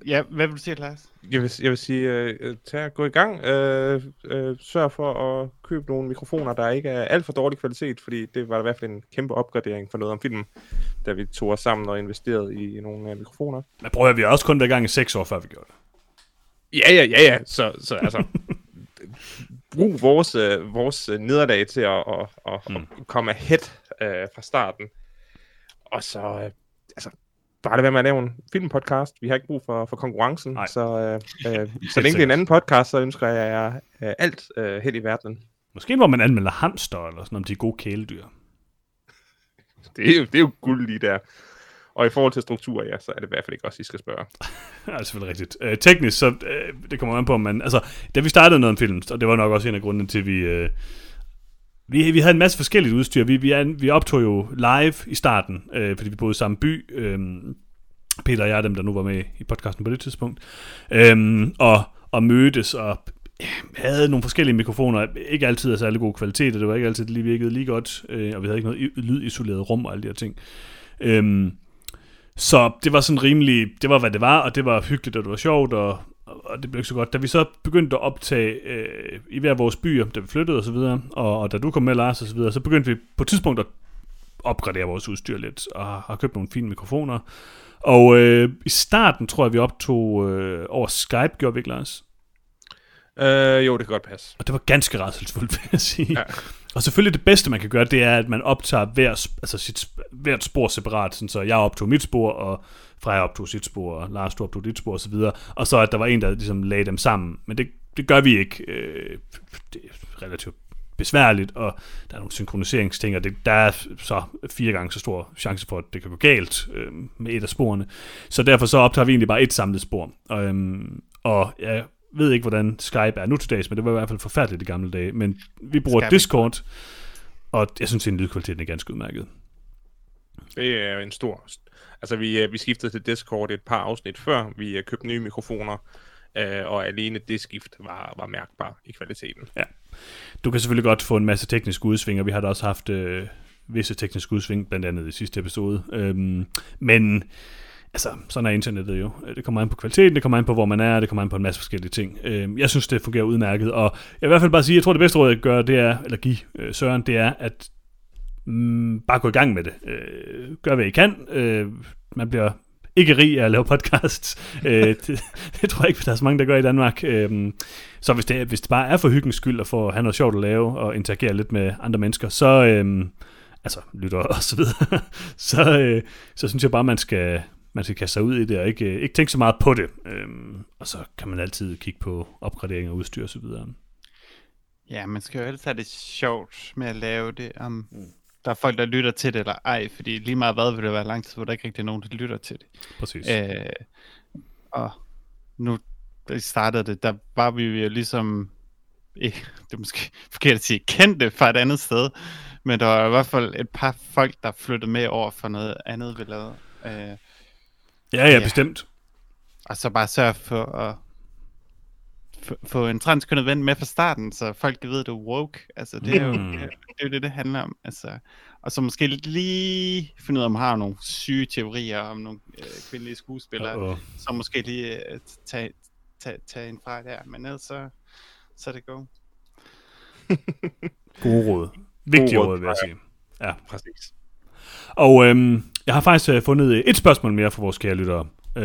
C: Ja, hvad vil du sige, Lars?
B: Jeg vil, jeg vil sige, uh, tag gå i gang. Uh, uh, sørg for at købe nogle mikrofoner, der ikke er alt for dårlig kvalitet, fordi det var i hvert fald en kæmpe opgradering for noget om filmen, da vi tog os sammen og investerede i, i nogle uh, mikrofoner.
A: Men prøv at vi har også kun været i gang i seks år, før vi gjorde det.
B: Ja, ja, ja, ja. Så, så altså, bruge vores, øh, vores nederlag til at, at, at, mm. at komme ahead øh, fra starten. Og så, øh, altså, bare det være med at lave en filmpodcast. Vi har ikke brug for, for konkurrencen. Nej. Så, øh, øh, så længe det er en anden podcast, så ønsker jeg jer øh, alt øh, held i verden.
A: Måske hvor man anmelder hamster, eller sådan om de er gode kæledyr.
B: Det er jo, det er jo guld lige der. Og i forhold til struktur, ja, så er det i hvert fald ikke også, I skal spørge.
A: ja, selvfølgelig rigtigt. Øh, teknisk, så øh, det kommer an på, om man... Altså, da vi startede noget om film, og det var nok også en af grundene til, at vi... Øh, vi, vi havde en masse forskelligt udstyr. Vi, vi, vi optog jo live i starten, øh, fordi vi boede i samme by. Øh, Peter og jeg, dem der nu var med i podcasten på det tidspunkt. Øh, og, og mødtes og havde nogle forskellige mikrofoner, ikke altid af særlig god kvalitet, og det var ikke altid, det lige virkede lige godt, øh, og vi havde ikke noget lydisoleret rum og alle de her ting. Øhm, så det var sådan rimelig, det var hvad det var, og det var hyggeligt, og det var sjovt, og, og det blev ikke så godt. Da vi så begyndte at optage øh, i hver vores byer, da vi flyttede og så videre, og, og da du kom med, Lars, og så videre, så begyndte vi på et tidspunkt at opgradere vores udstyr lidt, og har købt nogle fine mikrofoner. Og øh, i starten tror jeg, vi optog øh, over Skype, gjorde vi ikke, Lars?
B: Øh, jo, det kan godt passe.
A: Og det var ganske rædselsfuldt, vil jeg sige. Ja. Og selvfølgelig det bedste, man kan gøre, det er, at man optager hver, altså sit, hvert spor separat, sådan så jeg optog mit spor, og Freja optog sit spor, og Lars du optog dit spor osv., og, og så at der var en, der ligesom lagde dem sammen. Men det, det gør vi ikke. Øh, det er relativt besværligt, og der er nogle synkroniseringsting, og det, der er så fire gange så stor chance for, at det kan gå galt øh, med et af sporene. Så derfor så optager vi egentlig bare et samlet spor. Og, øhm, og jeg ved ikke, hvordan Skype er nu til dags, men det var i hvert fald forfærdeligt i gamle dage. Men vi bruger Skype. Discord, og jeg synes, at lydkvaliteten er ganske udmærket.
B: Det er en stor... Altså, vi, øh, vi skiftede til Discord et par afsnit før. Vi øh, købte nye mikrofoner, øh, og alene det skift var, var mærkbar i kvaliteten.
A: Ja. Du kan selvfølgelig godt få en masse tekniske udsving, og vi har da også haft øh, visse tekniske udsving, blandt andet i sidste episode. Øhm, men altså, sådan er internettet jo. Øh, det kommer an på kvaliteten, det kommer an på, hvor man er, det kommer an på en masse forskellige ting. Øhm, jeg synes, det fungerer udmærket, og jeg vil i hvert fald bare sige, jeg tror, det bedste råd, jeg gør, det er, eller give øh, Søren, det er, at mm, bare gå i gang med det. Øh, gør, hvad I kan. Man bliver ikke rig af at lave podcasts. øh, det, det tror jeg ikke, der er så mange, der gør i Danmark. Øh, så hvis det, hvis det bare er for hyggens skyld at få have noget sjovt at lave og interagere lidt med andre mennesker, så, øh, altså lytter og så videre, så, øh, så synes jeg bare, man skal, man skal kaste sig ud i det, og ikke, ikke tænke så meget på det. Øhm, og så kan man altid kigge på opgradering af udstyr og så videre.
C: Ja, man skal jo altid have det sjovt med at lave det. Um, mm. Der er folk, der lytter til det eller ej, fordi lige meget hvad vil det være lang tid, hvor der ikke rigtig er nogen, der lytter til det.
A: Præcis. Øh,
C: og nu, da startede det, der var vi jo ligesom, ikke, det er måske forkert at sige, kendte fra et andet sted, men der var i hvert fald et par folk, der flyttede med over for noget andet, vi lavede. Øh,
A: Ja, ja, bestemt.
C: Og så bare sørge for at få en transkønnet ven med fra starten, så folk ved, du er woke. Altså, det er jo mm. det, er det, det handler om. Altså, og så måske lige finde ud af, om man har nogle syge teorier om nogle øh, kvindelige skuespillere, uh-oh. så måske lige øh, tage, tage, tage en fra der. Men ellers så, så er det go.
A: Gode råd. Vigtige råd, vil jeg sige.
B: Ja, præcis.
A: Og øhm, jeg har faktisk uh, fundet et spørgsmål mere fra vores kære lyttere. Uh,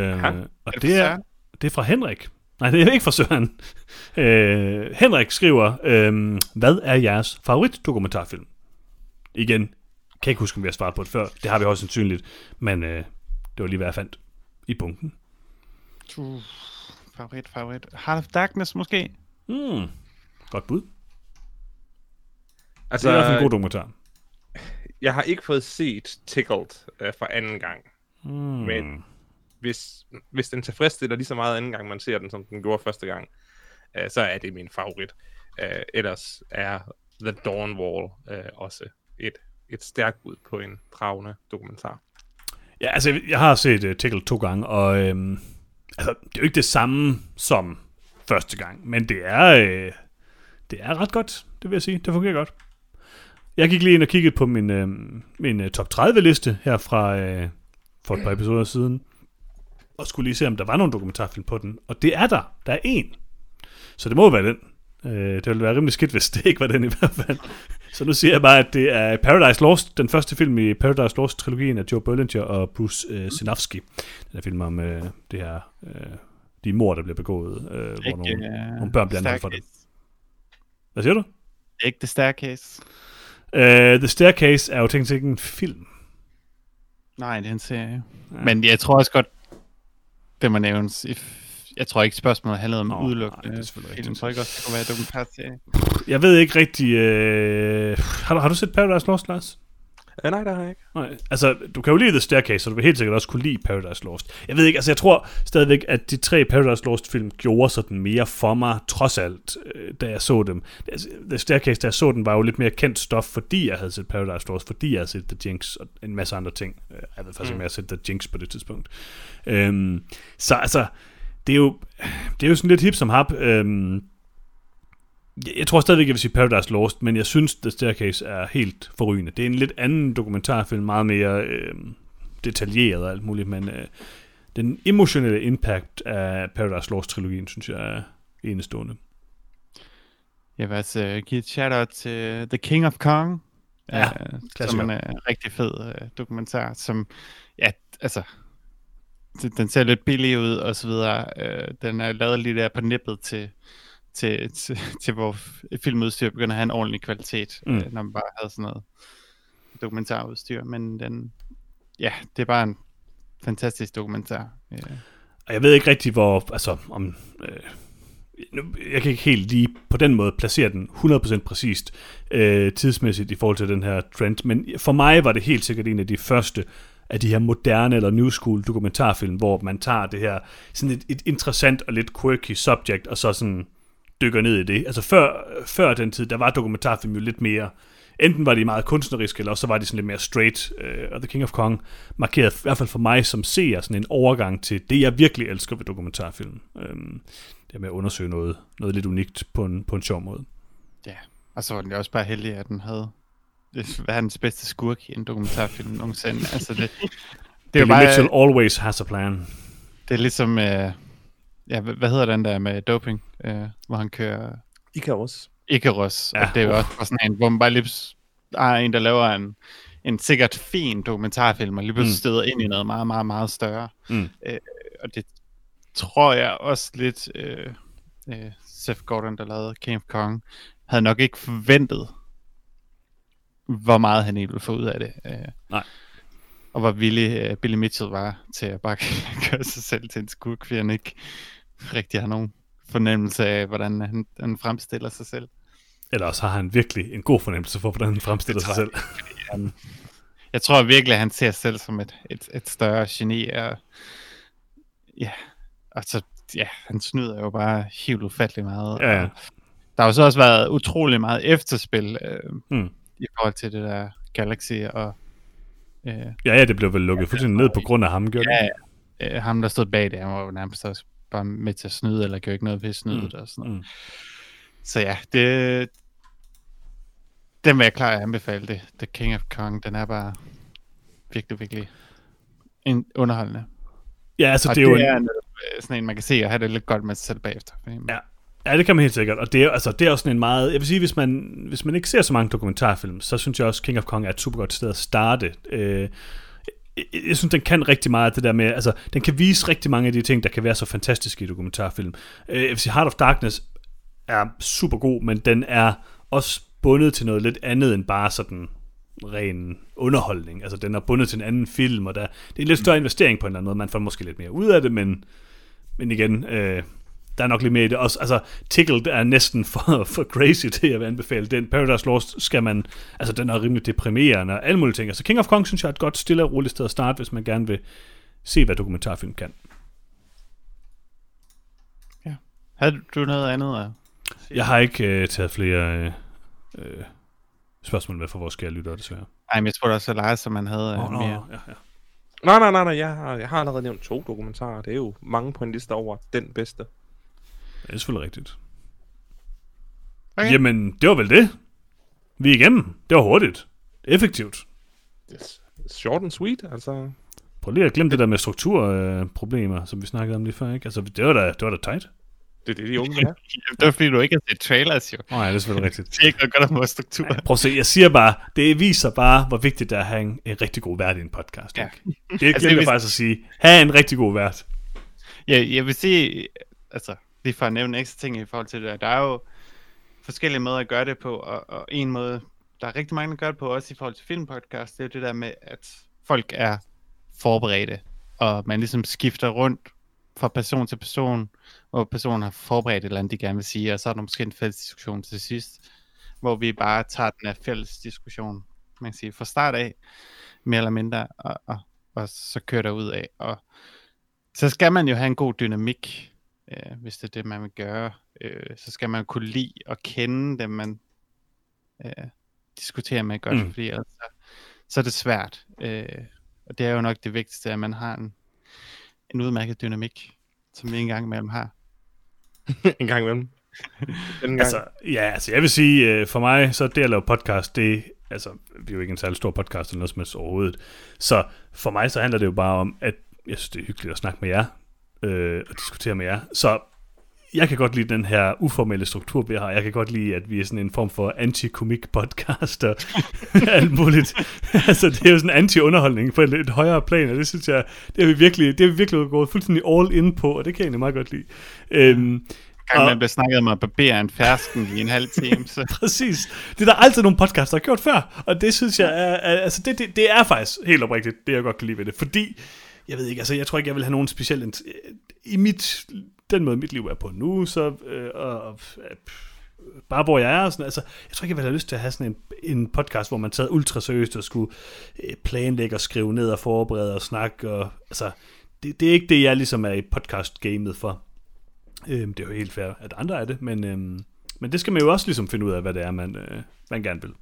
A: og det, er, det er fra Henrik. Nej, det er ikke fra Søren. Uh, Henrik skriver, uh, hvad er jeres favoritdokumentarfilm? Igen, kan jeg ikke huske, om vi har svaret på det før. Det har vi også sandsynligt. Men uh, det var lige, hvad jeg fandt i bunken.
C: Uh, favorit, favorit. Heart of Darkness måske?
A: Mm, godt bud. Altså, det er i hvert fald en god dokumentar
B: jeg har ikke fået set Tickled uh, for anden gang. Mm. Men hvis, hvis den tilfredsstiller lige så meget anden gang, man ser den, som den gjorde første gang, uh, så er det min favorit. Uh, ellers er The Dawn Wall uh, også et, et stærkt bud på en dragende dokumentar.
A: Ja, altså, jeg har set uh, Tickled to gange, og øhm, altså, det er jo ikke det samme som første gang, men det er, øh, det er ret godt, det vil jeg sige. Det fungerer godt. Jeg gik lige ind og kiggede på min, øh, min uh, top 30-liste her fra øh, for et par episoder siden, og skulle lige se, om der var nogen dokumentarfilm på den. Og det er der. Der er en. Så det må være den. Øh, det ville være rimelig skidt, hvis det ikke var den i hvert fald. Så nu siger jeg bare, at det er Paradise Lost, den første film i Paradise Lost-trilogien af Joe Berlinger og Bruce øh, Sinofsky. Den er film om øh, det her, øh, de mor, der bliver begået, øh, hvor nogle, nogle børn bliver anholdt for det. Hvad siger du?
C: Ikke The Staircase.
A: Uh, The Staircase er jo tænkt ikke en film.
C: Nej, det er en serie. Ja. Men jeg tror også godt, det må nævnes. Jeg tror ikke, spørgsmålet handlede om udelukkende nej, det er film. Jeg tror ikke også, det kunne være dokumentarserie.
A: Jeg ved ikke rigtig... Uh... Har, du, har du set Paradise Lost, Lars?
B: Ja, nej, det har jeg ikke.
A: Nej, altså, du kan jo lide The Staircase, så du vil helt sikkert også kunne lide Paradise Lost. Jeg ved ikke, altså jeg tror stadigvæk, at de tre Paradise Lost-film gjorde sådan mere for mig, trods alt, øh, da jeg så dem. Altså, The Staircase, da jeg så den, var jo lidt mere kendt stof, fordi jeg havde set Paradise Lost, fordi jeg havde set The Jinx og en masse andre ting. Øh, jeg ved faktisk, mm. om jeg har set The Jinx på det tidspunkt. Øhm, så altså, det er jo, det er jo sådan lidt hip som hap. Øhm, jeg tror stadigvæk, jeg vil sige Paradise Lost, men jeg synes, The Staircase er helt forrygende. Det er en lidt anden dokumentarfilm, meget mere øh, detaljeret og alt muligt, men øh, den emotionelle impact af Paradise Lost-trilogien, synes jeg er enestående.
C: Jeg vil altså give et shout-out til The King of Kong, ja, uh, som er en rigtig fed uh, dokumentar, som, ja, altså, den ser lidt billig ud og så videre. Uh, den er lavet lige der på nippet til til, til, til hvor filmudstyr begynder at have en ordentlig kvalitet, mm. øh, når man bare havde sådan noget dokumentarudstyr. Men den, ja, det er bare en fantastisk dokumentar. Ja.
A: Og jeg ved ikke rigtig, hvor, altså, om, øh, jeg kan ikke helt lige på den måde placere den 100% præcist øh, tidsmæssigt i forhold til den her trend, men for mig var det helt sikkert en af de første af de her moderne eller new school dokumentarfilm, hvor man tager det her sådan et, et interessant og lidt quirky subject, og så sådan dykker ned i det. Altså før, før den tid, der var dokumentarfilm jo lidt mere, enten var de meget kunstneriske, eller så var de sådan lidt mere straight. Uh, og The King of Kong markerede i hvert fald for mig som seer sådan en overgang til det, jeg virkelig elsker ved dokumentarfilm. Um, det med at undersøge noget, noget lidt unikt på en, på en sjov måde.
C: Ja, og så var den også bare heldig, at den havde verdens bedste skurk i en dokumentarfilm nogensinde. altså det,
A: det er jo bare, Mitchell always has a plan.
C: Det er ligesom... Uh, ja, hvad hedder den der med doping, øh, hvor han kører...
B: Icarus.
C: Icarus, ja. og det er jo også sådan en, hvor man bare lige er en, der laver en, en sikkert fin dokumentarfilm, og lige pludselig mm. støder ind i noget meget, meget, meget større. Mm. Øh, og det tror jeg også lidt, øh, øh, Seth Gordon, der lavede King of Kong, havde nok ikke forventet, hvor meget han egentlig ville få ud af det. Øh,
A: Nej.
C: Og hvor villig uh, Billy Mitchell var til at bare gøre sig selv til en skurk, fordi han ikke rigtig har nogen fornemmelse af, hvordan han, han fremstiller sig selv.
A: Eller også har han virkelig en god fornemmelse for, hvordan han fremstiller sig selv.
C: Han, jeg tror virkelig, at han ser sig selv som et, et, et større geni. Og, ja, altså, ja, han snyder jo bare helt ufattelig meget.
A: Ja, ja.
C: der har jo så også været utrolig meget efterspil øh, mm. i forhold til det der Galaxy og
A: øh, Ja, ja, det blev vel lukket fuldstændig ned på grund af ham, gjorde
C: ja, det? Ja, ham der stod bag det, han var jo nærmest også bare med til at snyde, eller gjorde ikke noget ved snydet mm. og sådan noget. Mm. Så ja, det, den vil jeg klart anbefale det. The King of Kong, den er bare virkelig, virkelig en underholdende.
A: Ja, altså og det er
C: det
A: jo
C: er en, øh, sådan en, man kan se og have det lidt godt med sig selv bagefter.
A: Ja, Ja, det kan man helt sikkert. Og det er, altså, det er også sådan en meget... Jeg vil sige, hvis man, hvis man ikke ser så mange dokumentarfilm, så synes jeg også, King of Kong er et super godt sted at starte. Øh, jeg synes, den kan rigtig meget det der med, altså, den kan vise rigtig mange af de ting, der kan være så fantastiske i dokumentarfilm. Øh, jeg vil sige, Heart of Darkness er super god, men den er også bundet til noget lidt andet end bare sådan ren underholdning. Altså, den er bundet til en anden film, og der, det er en lidt større investering på en eller anden måde. Man får måske lidt mere ud af det, men, men igen, øh, der er nok lidt mere i det. Også, altså, Tickled er næsten for, for crazy til at anbefale. Den Paradise Lost skal man, altså den er rimelig deprimerende og alle mulige ting. Altså King of Kong synes jeg er et godt stille og roligt sted at starte, hvis man gerne vil se, hvad dokumentarfilm kan.
C: Ja. Har du noget andet at
A: Jeg har ikke øh, taget flere øh, øh, spørgsmål med for vores skære lyttere, desværre.
C: Nej, men jeg tror også, at Lars, som man havde
A: oh, mere. ja, ja.
B: Nej, nej, nej, nej. Jeg har, jeg har allerede nævnt to dokumentarer. Det er jo mange på en liste over den bedste.
A: Det er selvfølgelig rigtigt. Okay. Jamen, det var vel det. Vi er igennem. Det var hurtigt. Effektivt.
B: Yes. Short and sweet, altså.
A: Prøv lige at glemme det der med strukturproblemer, som vi snakkede om lige før, ikke? Altså, det var da, det var da tight.
B: Det er det, de unge er.
C: det var fordi, du ikke har set trailers, jo.
A: Nej, det er selvfølgelig rigtigt.
C: Det er ikke noget godt om struktur.
A: Prøv at se, jeg siger bare, det viser bare, hvor vigtigt det er at have en, en rigtig god vært i en podcast. Ja. Ikke? Det altså, glemte jeg faktisk at sige. Ha' en rigtig god vært.
C: Ja, jeg vil sige, altså, lige for at nævne ekstra ting i forhold til det der, der er jo forskellige måder at gøre det på, og, og en måde, der er rigtig mange, der gør det på, også i forhold til filmpodcast, det er jo det der med, at folk er forberedte, og man ligesom skifter rundt fra person til person, hvor personen har forberedt et eller andet, de gerne vil sige, og så er der måske en fælles diskussion til sidst, hvor vi bare tager den her fælles diskussion, man kan sige, fra start af, mere eller mindre, og, og, og så kører der ud af. Og så skal man jo have en god dynamik, øh, hvis det er det, man vil gøre. Øh, så skal man kunne lide og kende dem, man øh, diskuterer med godt, mm. fordi ellers så, så er det svært. Øh, og det er jo nok det vigtigste, at man har en, en udmærket dynamik, som vi engang imellem har.
B: en gang imellem.
A: gang. Altså, ja, altså jeg vil sige, øh, for mig, så det at lave podcast, det, altså, vi er jo ikke en særlig stor podcast eller noget som helst overhovedet. Så for mig, så handler det jo bare om, at jeg synes, det er hyggeligt at snakke med jer, øh, og diskutere med jer. Så jeg kan godt lide den her uformelle struktur, vi har. Jeg kan godt lide, at vi er sådan en form for anti-komik podcast og alt muligt. altså, det er jo sådan en anti-underholdning på et, et højere plan, og det synes jeg, det er vi virkelig, det er vi virkelig gået fuldstændig all in på, og det kan jeg egentlig meget godt lide. Øhm,
C: gang man bliver snakket om at barbere en fersken i en halv time. Så.
A: Præcis. Det er der altid nogle podcasts, der har gjort før, og det synes jeg er, er altså det, det, det er faktisk helt oprigtigt, det jeg godt kan lide ved det, fordi jeg ved ikke, altså jeg tror ikke, jeg vil have nogen specielt... I mit, den måde, mit liv er på nu, så... Øh, og, øh, bare hvor jeg er. Sådan, altså, jeg tror ikke, jeg vil have lyst til at have sådan en, en podcast, hvor man tager ultra seriøst og skulle øh, planlægge og skrive ned og forberede og snakke. Og, altså, det, det er ikke det, jeg ligesom er i podcast-gamet for. Øhm, det er jo helt fair, at andre er det, men, øhm, men det skal man jo også ligesom finde ud af, hvad det er, man, øh, man gerne vil.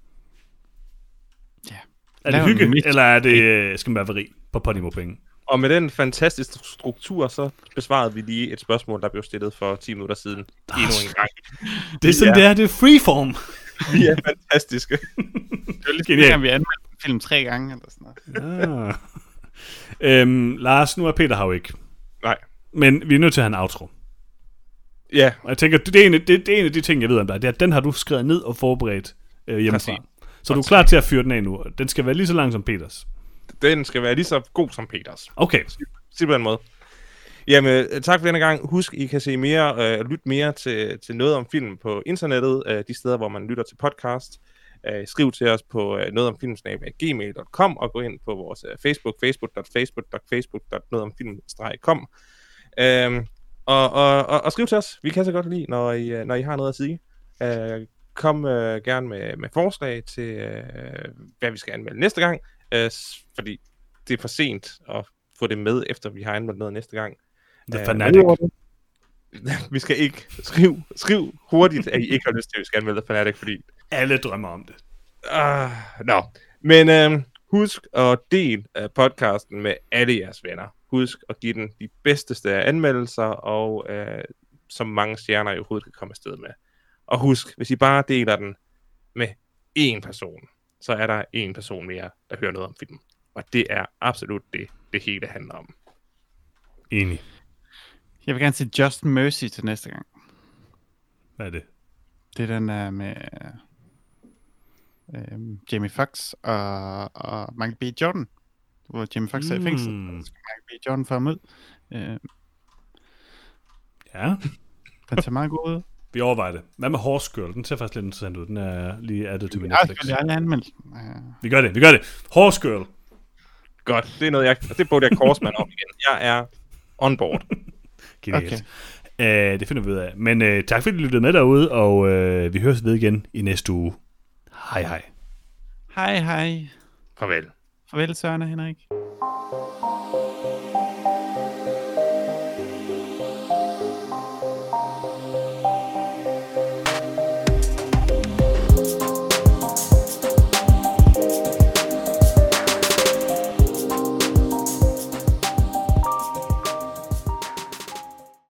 A: Ja. Er det hygge, eller er det, øh, skal man være på Podimo-penge?
B: Og med den fantastiske struktur, så besvarede vi lige et spørgsmål, der blev stillet for 10 minutter siden. Endnu en gang.
A: Det er sådan, det er. Det er freeform.
B: Vi er fantastiske.
C: det er lidt genialt. vi anmeldt en film tre gange, eller sådan noget.
A: Ah. øhm, Lars, nu er Peter her ikke.
B: Nej.
A: Men vi er nødt til at have en outro.
B: Ja.
A: Og jeg tænker, det er, en, det, det er en af de ting, jeg ved om dig. Det er, at den har du skrevet ned og forberedt øh, hjemmefra. Præcis. Så du er klar til at fyre den af nu. Den skal være lige så lang som Peters
B: den skal være lige så god som Peters.
A: Okay.
B: Sig på den måde. Jamen, tak for denne gang. Husk, I kan se mere, øh, lytte mere til, til noget om film på internettet, øh, de steder, hvor man lytter til podcast. Øh, skriv til os på øh, nogetomfilmsnab.gmail.com og gå ind på vores øh, Facebook, facebook.facebook.facebook.nogetomfilm-com. Øh, og, og, og, og skriv til os. Vi kan så godt lide, når I, øh, når I har noget at sige. Øh, kom øh, gerne med, med forslag til, øh, hvad vi skal anmelde næste gang øh, fordi det er for sent at få det med, efter vi har anmeldt noget næste gang.
A: The uh, Fanatic.
B: vi skal ikke skrive, skriv hurtigt, at I ikke har lyst til, at vi skal anmelde The Fanatic, fordi...
A: Alle drømmer om det.
B: Uh, no. Men uh, husk at dele uh, podcasten med alle jeres venner. Husk at give den de bedste anmeldelser, og uh, så mange stjerner I overhovedet kan komme afsted med. Og husk, hvis I bare deler den med én person, så er der en person mere, der hører noget om filmen. Og det er absolut det, det hele handler om.
A: Enig.
C: Jeg vil gerne se Just Mercy til næste gang.
A: Hvad er det?
C: Det er den der med øh, Jamie Foxx og, og Michael B. Jordan. Hvor Jamie Foxx er i fængsel. Mm. Så skal Michael B. Jordan få ham ud. Øh,
A: ja.
C: Den ser meget god ud.
A: Vi overvejer det. Hvad med Horse Girl? Den ser faktisk lidt interessant ud. Den er lige addet til min
C: Netflix. Jeg har anmeldt.
A: Vi gør det, vi gør det. Horse Girl.
B: Godt, det er noget, jeg, det burde jeg korsmand om igen. Jeg er on board.
A: Genialt. Okay. Uh, det finder vi ud af. Men uh, tak fordi du lyttede med derude, og uh, vi høres ved igen i næste uge. Hej hej.
C: Hej hej.
B: Farvel.
C: Farvel Søren og Henrik.